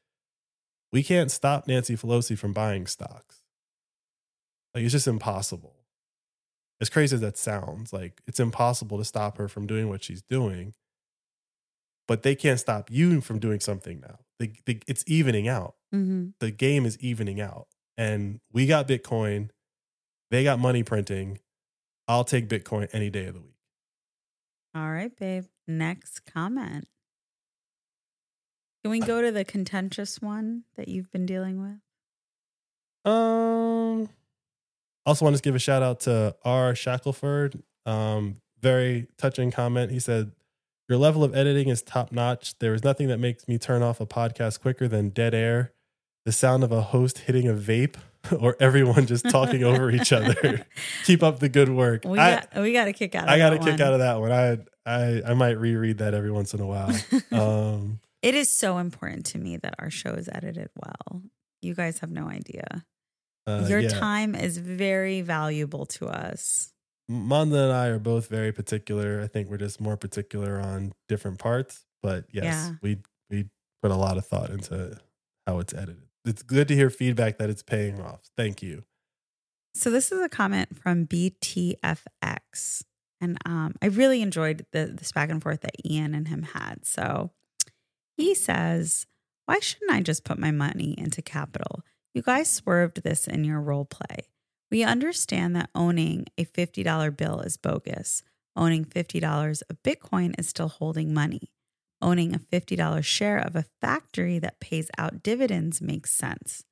we can't stop Nancy Pelosi from buying stocks. Like, it's just impossible. As crazy as that sounds, like, it's impossible to stop her from doing what she's doing. But they can't stop you from doing something now. The, the, it's evening out hmm the game is evening out. And we got Bitcoin, they got money printing. I'll take Bitcoin any day of the week. All right, babe. Next comment. Can we go to the contentious one that you've been dealing with? Um, also want to give a shout out to R. Shackelford. Um, very touching comment. He said, Your level of editing is top notch. There is nothing that makes me turn off a podcast quicker than dead air, the sound of a host hitting a vape, or everyone just talking over each other. Keep up the good work. We I, got we got a kick out. Of I got a kick out of that one. I I I might reread that every once in a while. Um, It is so important to me that our show is edited well. You guys have no idea. uh, Your yeah. time is very valuable to us. Manda and I are both very particular. I think we're just more particular on different parts. But yes, Yeah. we we put a lot of thought into how it's edited. It's good to hear feedback that it's paying off. Thank you. So this is a comment from BTFX. And um, I really enjoyed the this back and forth that Ian and him had. So he says, Why shouldn't I just put my money into capital? You guys swerved this in your role play. We understand that owning a $50 bill is bogus. Owning $50 of Bitcoin is still holding money. Owning a $50 share of a factory that pays out dividends makes sense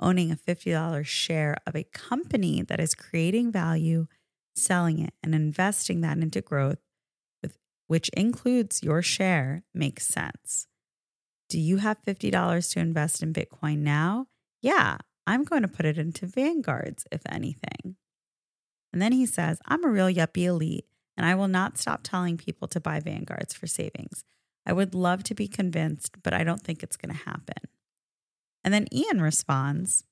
owning a $50 share of a company that is creating value, selling it, and investing that into growth, which includes your share, makes sense. Do you have $50 to invest in Bitcoin now? Yeah, I'm going to put it into Vanguards, if anything. And then he says, I'm a real yuppie elite, and I will not stop telling people to buy Vanguards for savings. I would love to be convinced, but I don't think it's going to happen. And then Ian responds,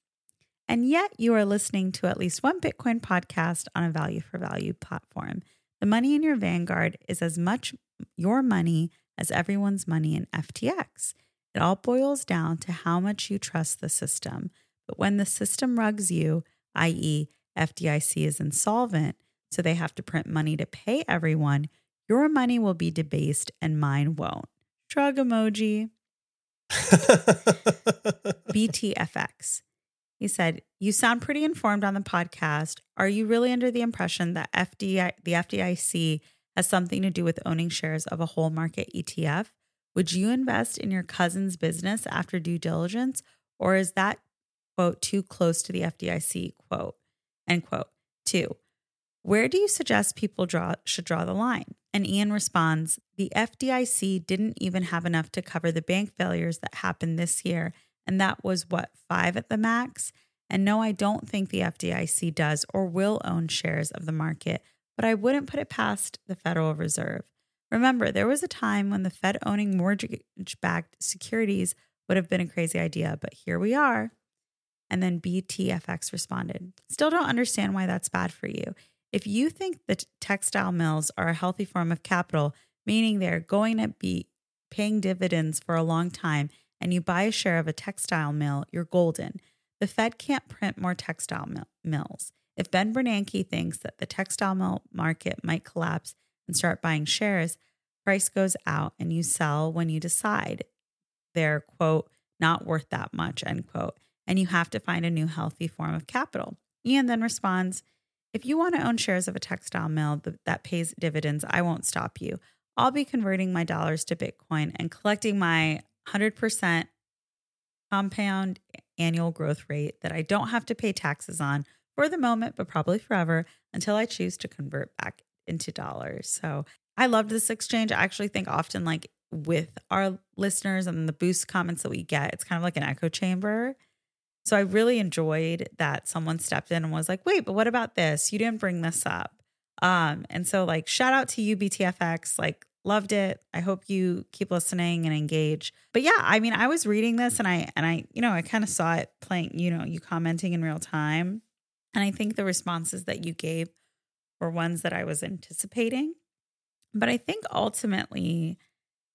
and yet you are listening to at least one Bitcoin podcast on a value for value platform. The money in your Vanguard is as much your money as everyone's money in FTX. It all boils down to how much you trust the system. But when the system rugs you, i.e., FDIC is insolvent, so they have to print money to pay everyone, your money will be debased and mine won't. Shrug emoji. BTFX. He said, "You sound pretty informed on the podcast. Are you really under the impression that FDI, the FDIC has something to do with owning shares of a whole market ETF? Would you invest in your cousin's business after due diligence, or is that quote too close to the FDIC quote end quote? Two, where do you suggest people draw should draw the line?" And Ian responds, "The FDIC didn't even have enough to cover the bank failures that happened this year." And that was what, five at the max? And no, I don't think the FDIC does or will own shares of the market, but I wouldn't put it past the Federal Reserve. Remember, there was a time when the Fed owning mortgage backed securities would have been a crazy idea, but here we are. And then BTFX responded, Still don't understand why that's bad for you. If you think the textile mills are a healthy form of capital, meaning they're going to be paying dividends for a long time, and you buy a share of a textile mill, you're golden. The Fed can't print more textile mil- mills. If Ben Bernanke thinks that the textile mill market might collapse and start buying shares, price goes out and you sell when you decide they're, quote, not worth that much, end quote. And you have to find a new healthy form of capital. Ian then responds, if you want to own shares of a textile mill that, pays dividends, I won't stop you. I'll be converting my dollars to Bitcoin and collecting my 100% compound annual growth rate that I don't have to pay taxes on for the moment, but probably forever until I choose to convert back into dollars. So I loved this exchange. I actually think often, like with our listeners and the boost comments that we get, it's kind of like an echo chamber. So I really enjoyed that someone stepped in and was like, wait, but what about this? You didn't bring this up. Um, and so like shout out to you, BTFX. Like loved it. I hope you keep listening and engage. But yeah, I mean, I was reading this and I and I, you know, I kind of saw it playing, you know, you commenting in real time. And I think the responses that you gave were ones that I was anticipating. But I think ultimately,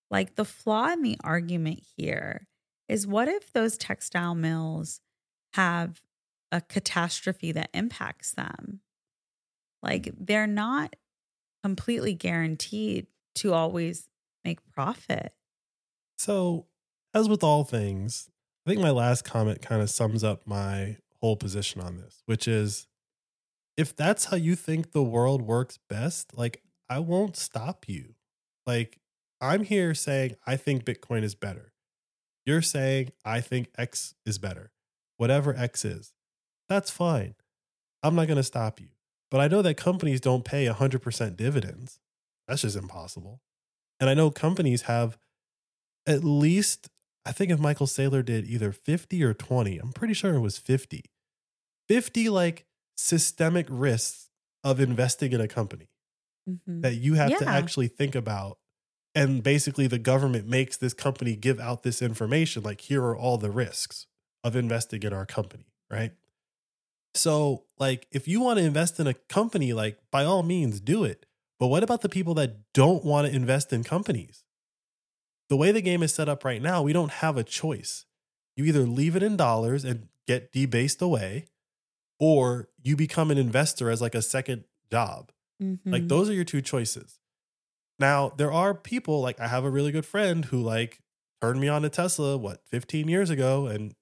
like the flaw in the argument here is what if those textile mills have a catastrophe that impacts them? Like mm. they're not completely guaranteed to always make profit. So, as with all things, I think my last comment kind of sums up my whole position on this, which is if that's how you think the world works best, like I won't stop you. Like I'm here saying I think Bitcoin is better. You're saying, I think X is better, whatever X is. That's fine. I'm not going to stop you. But I know that companies don't pay 100% dividends. That's just impossible. And I know companies have at least, I think if Michael Saylor did either 50 or 20, I'm pretty sure it was 50. 50 like systemic risks of investing in a company Mhm. that you have to actually think about. And basically, the government makes this company give out this information like, here are all the risks of investing in our company, right? So, like, if you want to invest in a company, like, by all means, do it. But what about the people that don't want to invest in companies? The way the game is set up right now, we don't have a choice. You either leave it in dollars and get debased away, or you become an investor as like a second job. Like Mhm. those are your two choices. Now, there are people like I have a really good friend who like turned me on to Tesla what 15 years ago and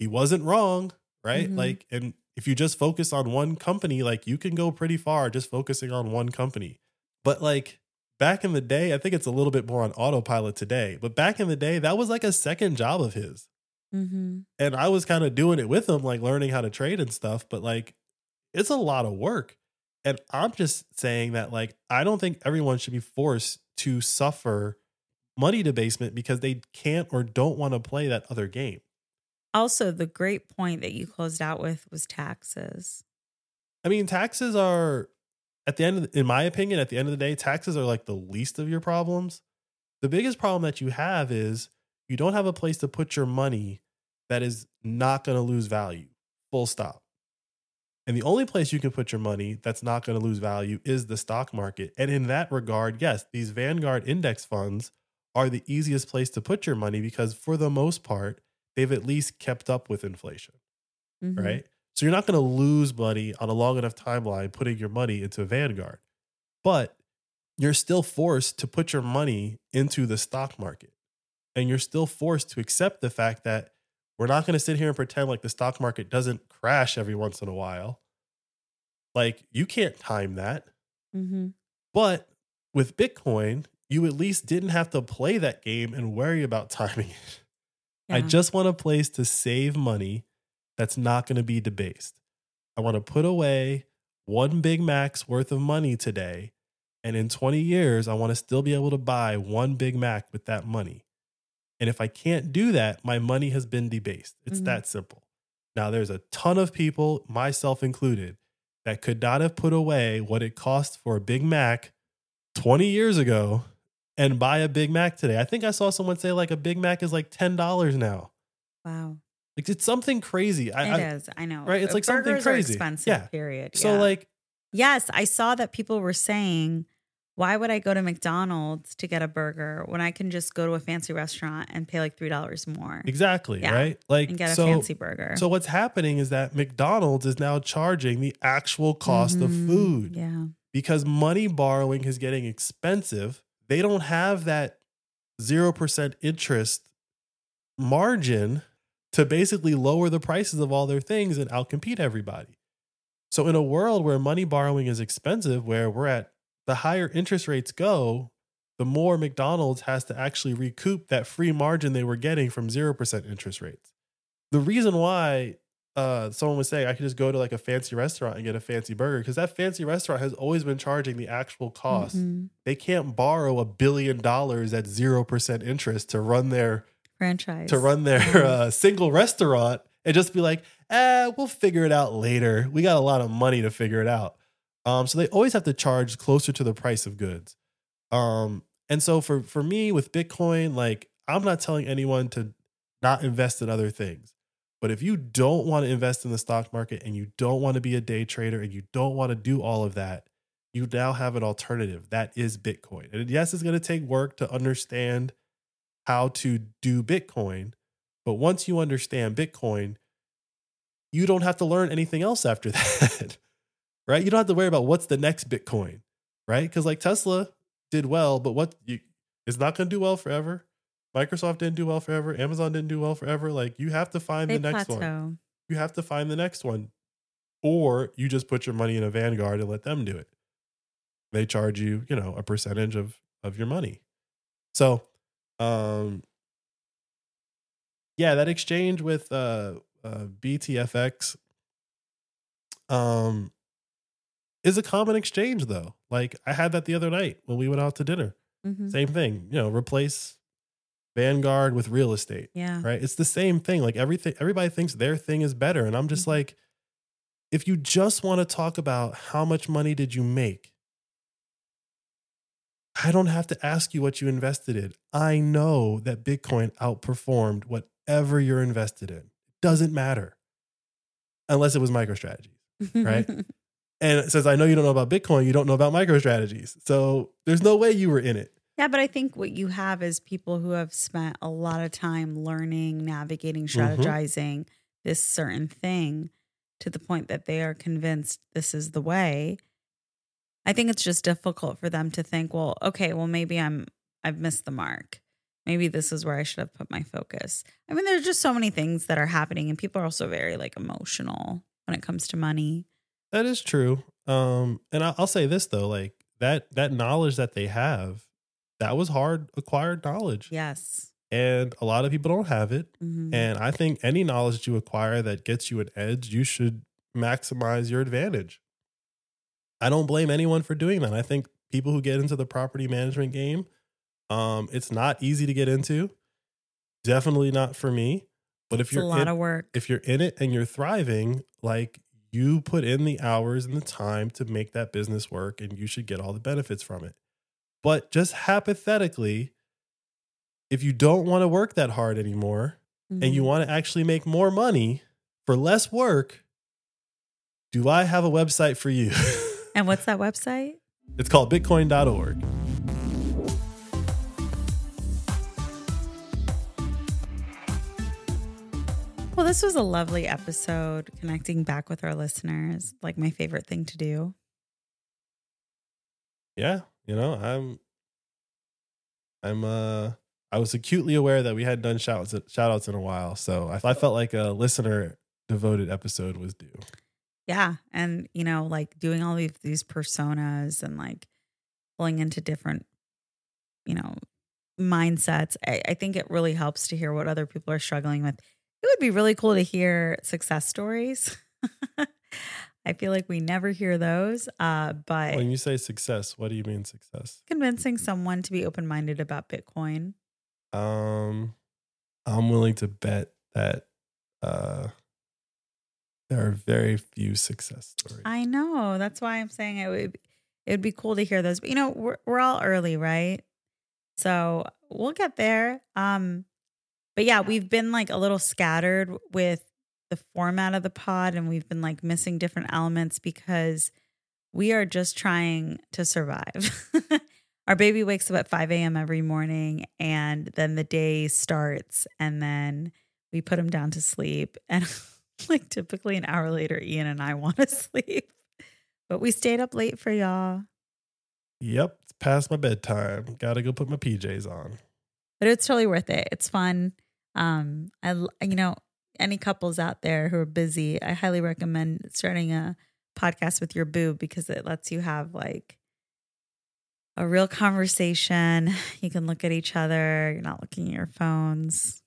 he wasn't wrong, right? Mhm. Like and if you just focus on one company, like you can go pretty far just focusing on one company. But like back in the day, I think it's a little bit more on autopilot today, but back in the day that was like a second job of his Mhm. and I was kind of doing it with him, like learning how to trade and stuff. But like, it's a lot of work. And I'm just saying that, like, I don't think everyone should be forced to suffer money debasement because they can't or don't want to play that other game. Also, the great point that you closed out with was taxes. I mean, taxes are, at the end, of the, in my opinion, at the end of the day, taxes are like the least of your problems. The biggest problem that you have is you don't have a place to put your money that is not going to lose value, full stop. And the only place you can put your money that's not going to lose value is the stock market. And in that regard, yes, these Vanguard index funds are the easiest place to put your money because for the most part, they've at least kept up with inflation Mhm. right? So you're not going to lose money on a long enough timeline putting your money into Vanguard, but you're still forced to put your money into the stock market. And you're still forced to accept the fact that we're not going to sit here and pretend like the stock market doesn't crash every once in a while. Like you can't time that. Mhm. But with Bitcoin, you at least didn't have to play that game and worry about timing it. I just want a place to save money that's not going to be debased. I want to put away one Big Mac's worth of money today. And in 20 years, I want to still be able to buy one Big Mac with that money. And if I can't do that, my money has been debased. It's Mhm. that simple. Now, there's a ton of people, myself included, that could not have put away what it cost for a Big Mac 20 years ago and buy a Big Mac today. I think I saw someone say like a Big Mac is like $10 now. Wow. Like it's something crazy. I, It I- is. I know. right? It's like something burgers are crazy. expensive. Yeah. Period. So Yeah. like yes, I saw that people were saying, "Why would I go to McDonald's to get a burger when I can just go to a fancy restaurant and pay like three dollars more exactly, Yeah. right? Like and get a so fancy burger?" so what's happening is that McDonald's is now charging the actual cost of Mhm. food Yeah. because money borrowing is getting expensive. They don't have that 0% interest margin to basically lower the prices of all their things and outcompete everybody. So, in a world where money borrowing is expensive, where we're at the higher interest rates go, the more McDonald's has to actually recoup that free margin they were getting from 0% interest rates. The reason why uh, someone was saying I could just go to like a fancy restaurant and get a fancy burger because that fancy restaurant has always been charging the actual cost. Mhm. They can't borrow a billion dollars at 0% interest to run their Franchise. to run their Mhm. uh, single restaurant and just be like, eh, we'll figure it out later. We got a lot of money to figure it out. Um, so they always have to charge closer to the price of goods. Um, and so for for me with Bitcoin, like I'm not telling anyone to not invest in other things. But if you don't want to invest in the stock market and you don't want to be a day trader and you don't want to do all of that, you now have an alternative. That is Bitcoin. And yes, it's going to take work to understand how to do Bitcoin. But once you understand Bitcoin, you don't have to learn anything else after that, right? You don't have to worry about what's the next Bitcoin, right? Because like Tesla did well, but what you it's not going to do well forever. Microsoft didn't do well forever. Amazon didn't do well forever. Like you have to find They the next plateau. one. You have to find the next one, or you just put your money in a Vanguard and let them do it. They charge you, you know, a percentage of of your money. So, um, yeah, that exchange with uh, uh BTFX um is a common exchange though. Like I had that the other night when we went out to dinner. Mhm. Same thing, you know, replace Vanguard with real estate, Yeah. right? It's the same thing. Like everything everybody thinks their thing is better and I'm just Mhm. like if you just want to talk about how much money did you make, I don't have to ask you what you invested in. I know that Bitcoin outperformed whatever you're invested in. It doesn't matter. Unless it was MicroStrategy. Right. And since I know you don't know about Bitcoin, you don't know about MicroStrategies. So there's no way you were in it. Yeah, but I think what you have is people who have spent a lot of time learning, navigating, Mm-hmm. strategizing this certain thing to the point that they are convinced this is the way. I think it's just difficult for them to think, well, okay, well maybe I'm I've missed the mark. Maybe this is where I should have put my focus. I mean, there's just so many things that are happening and people are also very like emotional when it comes to money. That is true. Um, and I- I'll say this though, like that that knowledge that they have, that was hard acquired knowledge. Yes. And a lot of people don't have it. Mhm. And I think any knowledge that you acquire that gets you an edge, you should maximize your advantage. I don't blame anyone for doing that. I think people who get into the property management game, um, it's not easy to get into. Definitely not for me. But if it's a you're a lot in, of work. if you're in it and you're thriving, like you put in the hours and the time to make that business work, and you should get all the benefits from it. But just hypothetically, if you don't want to work that hard anymore, and you Mhm. want to actually make more money for less work, do I have a website for you? And what's that website? it's called bitcoin.org. Well, this was a lovely episode connecting back with our listeners, like my favorite thing to do. Yeah, you know, I'm I'm uh I was acutely aware that we hadn't done shout outs shout outs in a while, so I, I felt like a listener devoted episode was due. Yeah. And, you know, like doing all of these personas and like pulling into different, you know, mindsets. I, I think it really helps to hear what other people are struggling with. It would be really cool to hear success stories. I feel like we never hear those. Uh, but When you say success, what do you mean success? convincing someone to be open minded about Bitcoin. Um I'm willing to bet that uh there are very few success stories. I know. That's why I'm saying it would it would be cool to hear those. But you know, we're we're all early, right? So we'll get there. Um, but yeah, we've been like a little scattered with the format of the pod, and we've been like missing different elements because we are just trying to survive. Our baby wakes up at 5 a.m. every morning, and then the day starts, and then we put him down to sleep. And like typically an hour later, Ian and I want to sleep. But we stayed up late for y'all. Yep, it's past my bedtime. Got to go put my PJs on. But it's totally worth it. It's fun. Um, I you know, any couples out there who are busy, I highly recommend starting a podcast with your boo because it lets you have like a real conversation. You can look at each other. You're not looking at your phones.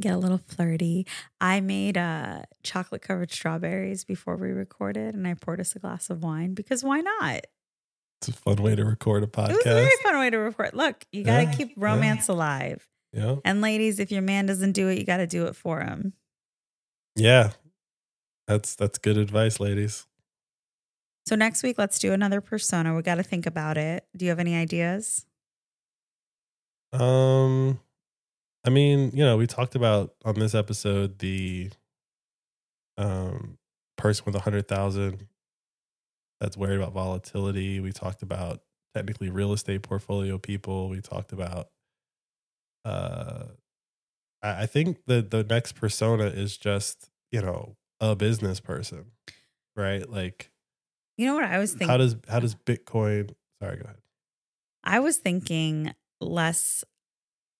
Get a little flirty. I made uh, chocolate covered strawberries before we recorded, and I poured us a glass of wine because why not? It's a fun way to record a It was a very fun way to record. Look, you got to Yeah, keep yeah. romance alive. Yeah. And ladies, if your man doesn't do it, you got to do it for him. Yeah. That's that's good advice, ladies. So next week, let's do another persona. We got to think about it. Do you have any ideas? Um I mean, you know, we talked about on this episode the um person with a hundred thousand that's worried about volatility. We talked about technically real estate portfolio people. We talked about uh I I think the the next persona is just, you know, a business person. Right? Like You know what I was thinking? how does how does Bitcoin sorry, go ahead. I was thinking less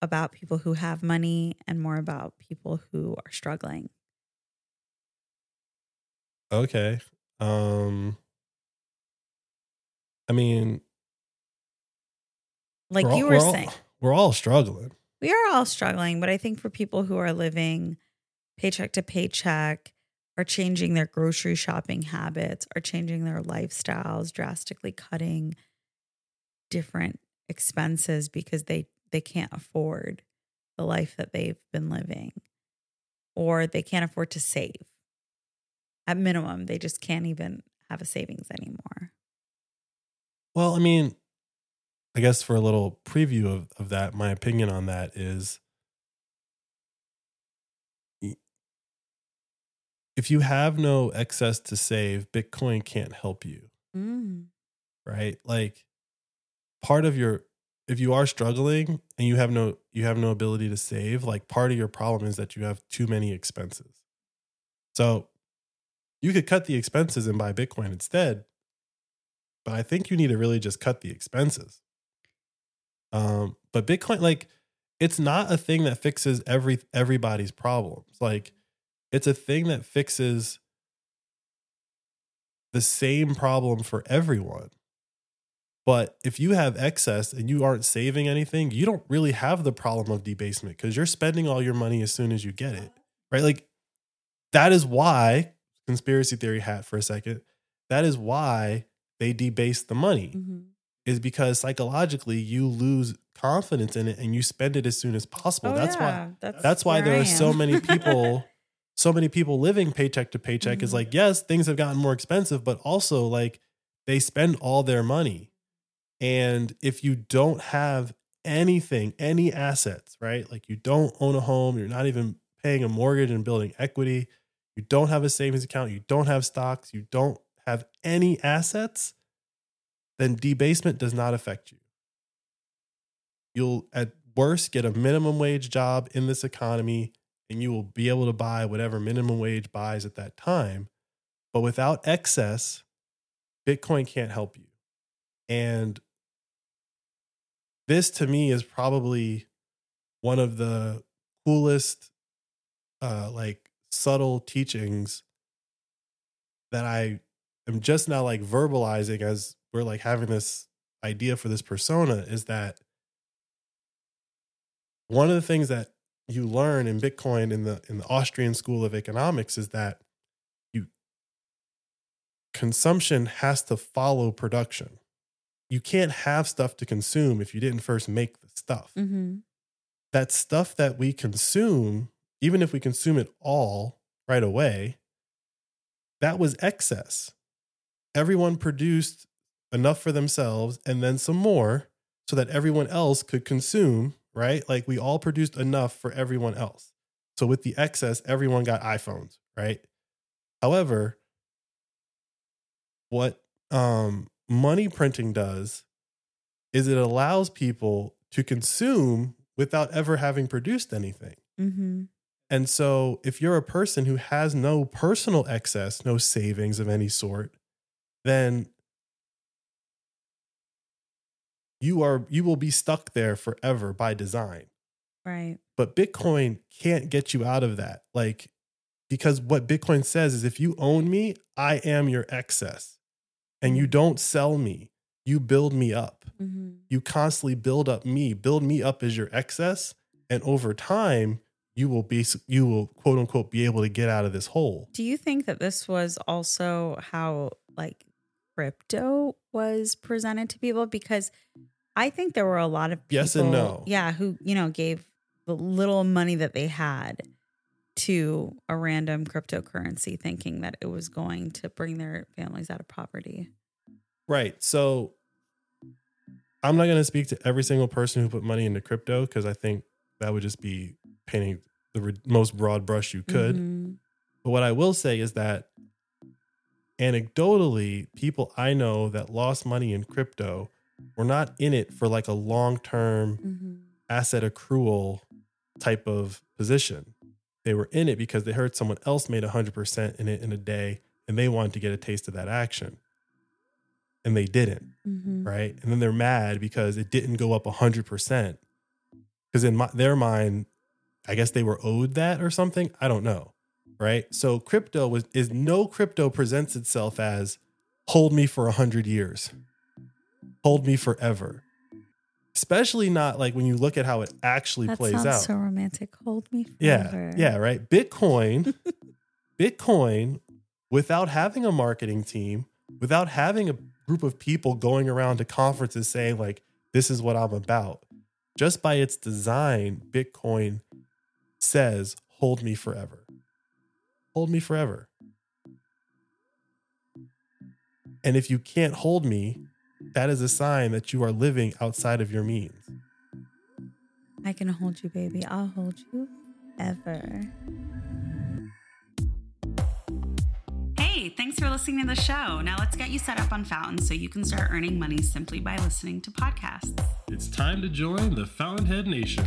about people who have money and more about people who are struggling. Okay. Um I mean, Like all- you we're were all- saying. we're all struggling. We are all struggling, but I think for people who are living paycheck to paycheck, are changing their grocery shopping habits, are changing their lifestyles, drastically cutting different expenses because they they can't afford the life that they've been living or they can't afford to save. At minimum, they just can't even have a savings anymore. Well, I mean, I guess for a little preview of, of that, my opinion on that is if you have no excess to save, Bitcoin can't help you. Mm. Right? Like part of your if you are struggling and you have no you have no ability to save, like part of your problem is that you have too many expenses. So you could cut the expenses and buy Bitcoin instead. But I think you need to really just cut the expenses. Um, but Bitcoin, like, it's not a thing that fixes every everybody's problems. Like, it's a thing that fixes the same problem for everyone. But if you have excess and you aren't saving anything, you don't really have the problem of debasement because you're spending all your money as soon as you get it. Right? Like that is why conspiracy theory hat for a second. That is why they debase the money. Mm-hmm. Is because psychologically you lose confidence in it and you spend it as soon as possible. Oh, that's yeah. why that's, that's why there I are so many people so many people living paycheck to paycheck is Mhm. like yes things have gotten more expensive but also like they spend all their money and if you don't have anything any assets right like you don't own a home you're not even paying a mortgage and building equity you don't have a savings account you don't have stocks you don't have any assets then debasement does not affect you you'll at worst get a minimum wage job in this economy and you will be able to buy whatever minimum wage buys at that time. But without excess, Bitcoin can't help you. And this to me is probably one of the coolest, uh, like subtle teachings that I am just now like verbalizing as we're like having this idea for this persona is that one of the things that you learn in Bitcoin in the in the Austrian school of economics is that you consumption has to follow production. You can't have stuff to consume if you didn't first make the stuff. Mm-hmm. That stuff that we consume, even if we consume it all right away, that was excess. Everyone produced enough for themselves and then some more so that everyone else could consume right? Like we all produced enough for everyone else. So with the excess, everyone got iPhones, right? However, what um, money printing does is it allows people to consume without ever having produced anything. Mm-hmm. And so if you're a person who has no personal excess, no savings of any sort, then you are you will be stuck there forever by design. Right. But Bitcoin can't get you out of that. Like because what Bitcoin says is if you own me, I am your excess. And you don't sell me. You build me up. Mm-hmm. You constantly build up me, build me up as your excess, and over time you will be you will quote unquote be able to get out of this hole. Do you think that this was also how like crypto was presented to people? Because I think there were a lot of people, Yes and no. yeah, who you know gave the little money that they had to a random cryptocurrency, thinking that it was going to bring their families out of poverty. Right. So I'm not going to speak to every single person who put money into crypto because I think that would just be painting the re- most broad brush you could. Mhm. But what I will say is that anecdotally, people I know that lost money in crypto were not in it for like a long term Mhm. asset accrual type of position. They were in it because they heard someone else made 100% in it in a day and they wanted to get a taste of that action. And they didn't, Mhm. right? And then they're mad because it didn't go up 100%. Because in my, their mind, I guess they were owed that or something. I don't know, right? So crypto was is no crypto presents itself as hold me for a 100 years. Hold me forever especially not like when you look at how it actually That plays out. so romantic. Hold me yeah, forever. yeah, right. Bitcoin, Bitcoin, without having a marketing team, without having a group of people going around to conferences saying like, "This is what I'm about," just by its design, Bitcoin says, "Hold me forever." Hold me forever. And if you can't hold me, that is a sign that you are living outside of your means. I can hold you, baby. I'll hold you ever. Hey, thanks for listening to the show. Now let's get you set up on Fountain so you can start earning money simply by listening to podcasts. It's time to join the Fountainhead Nation.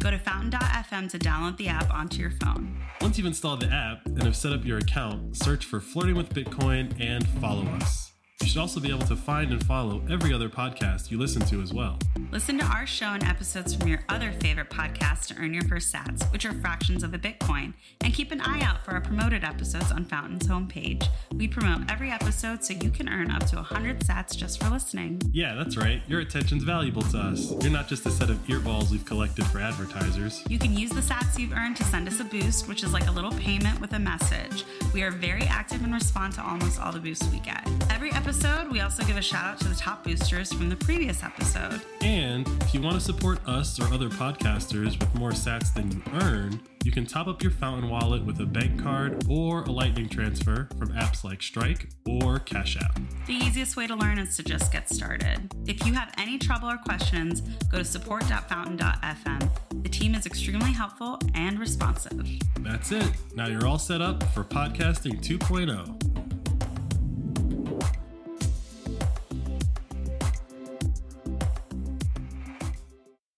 Go to fountain.fm to download the app onto your phone. Once you've installed the app and have set up your account, search for Flirting with Bitcoin and follow us. You should also be able to find and follow every other podcast you listen to as well. Listen to our show and episodes from your other favorite podcasts to earn your first sats, which are fractions of a Bitcoin. And keep an eye out for our promoted episodes on Fountain's homepage. We promote every episode so you can earn up to 100 sats just for listening. Yeah, that's right. Your attention's valuable to us. You're not just a set of earballs we've collected for advertisers. You can use the sats you've earned to send us a boost, which is like a little payment with a message. We are very active and respond to almost all the boosts we get. Every episode, we also give a shout out to the top boosters from the previous episode. And if you want to support us or other podcasters with more sats than you earn, you can top up your Fountain wallet with a bank card or a lightning transfer from apps like Strike or Cash App. The easiest way to learn is to just get started. If you have any trouble or questions, go to support.fountain.fm. The team is extremely helpful and responsive. That's it. Now you're all set up for podcasting oh. 2.0.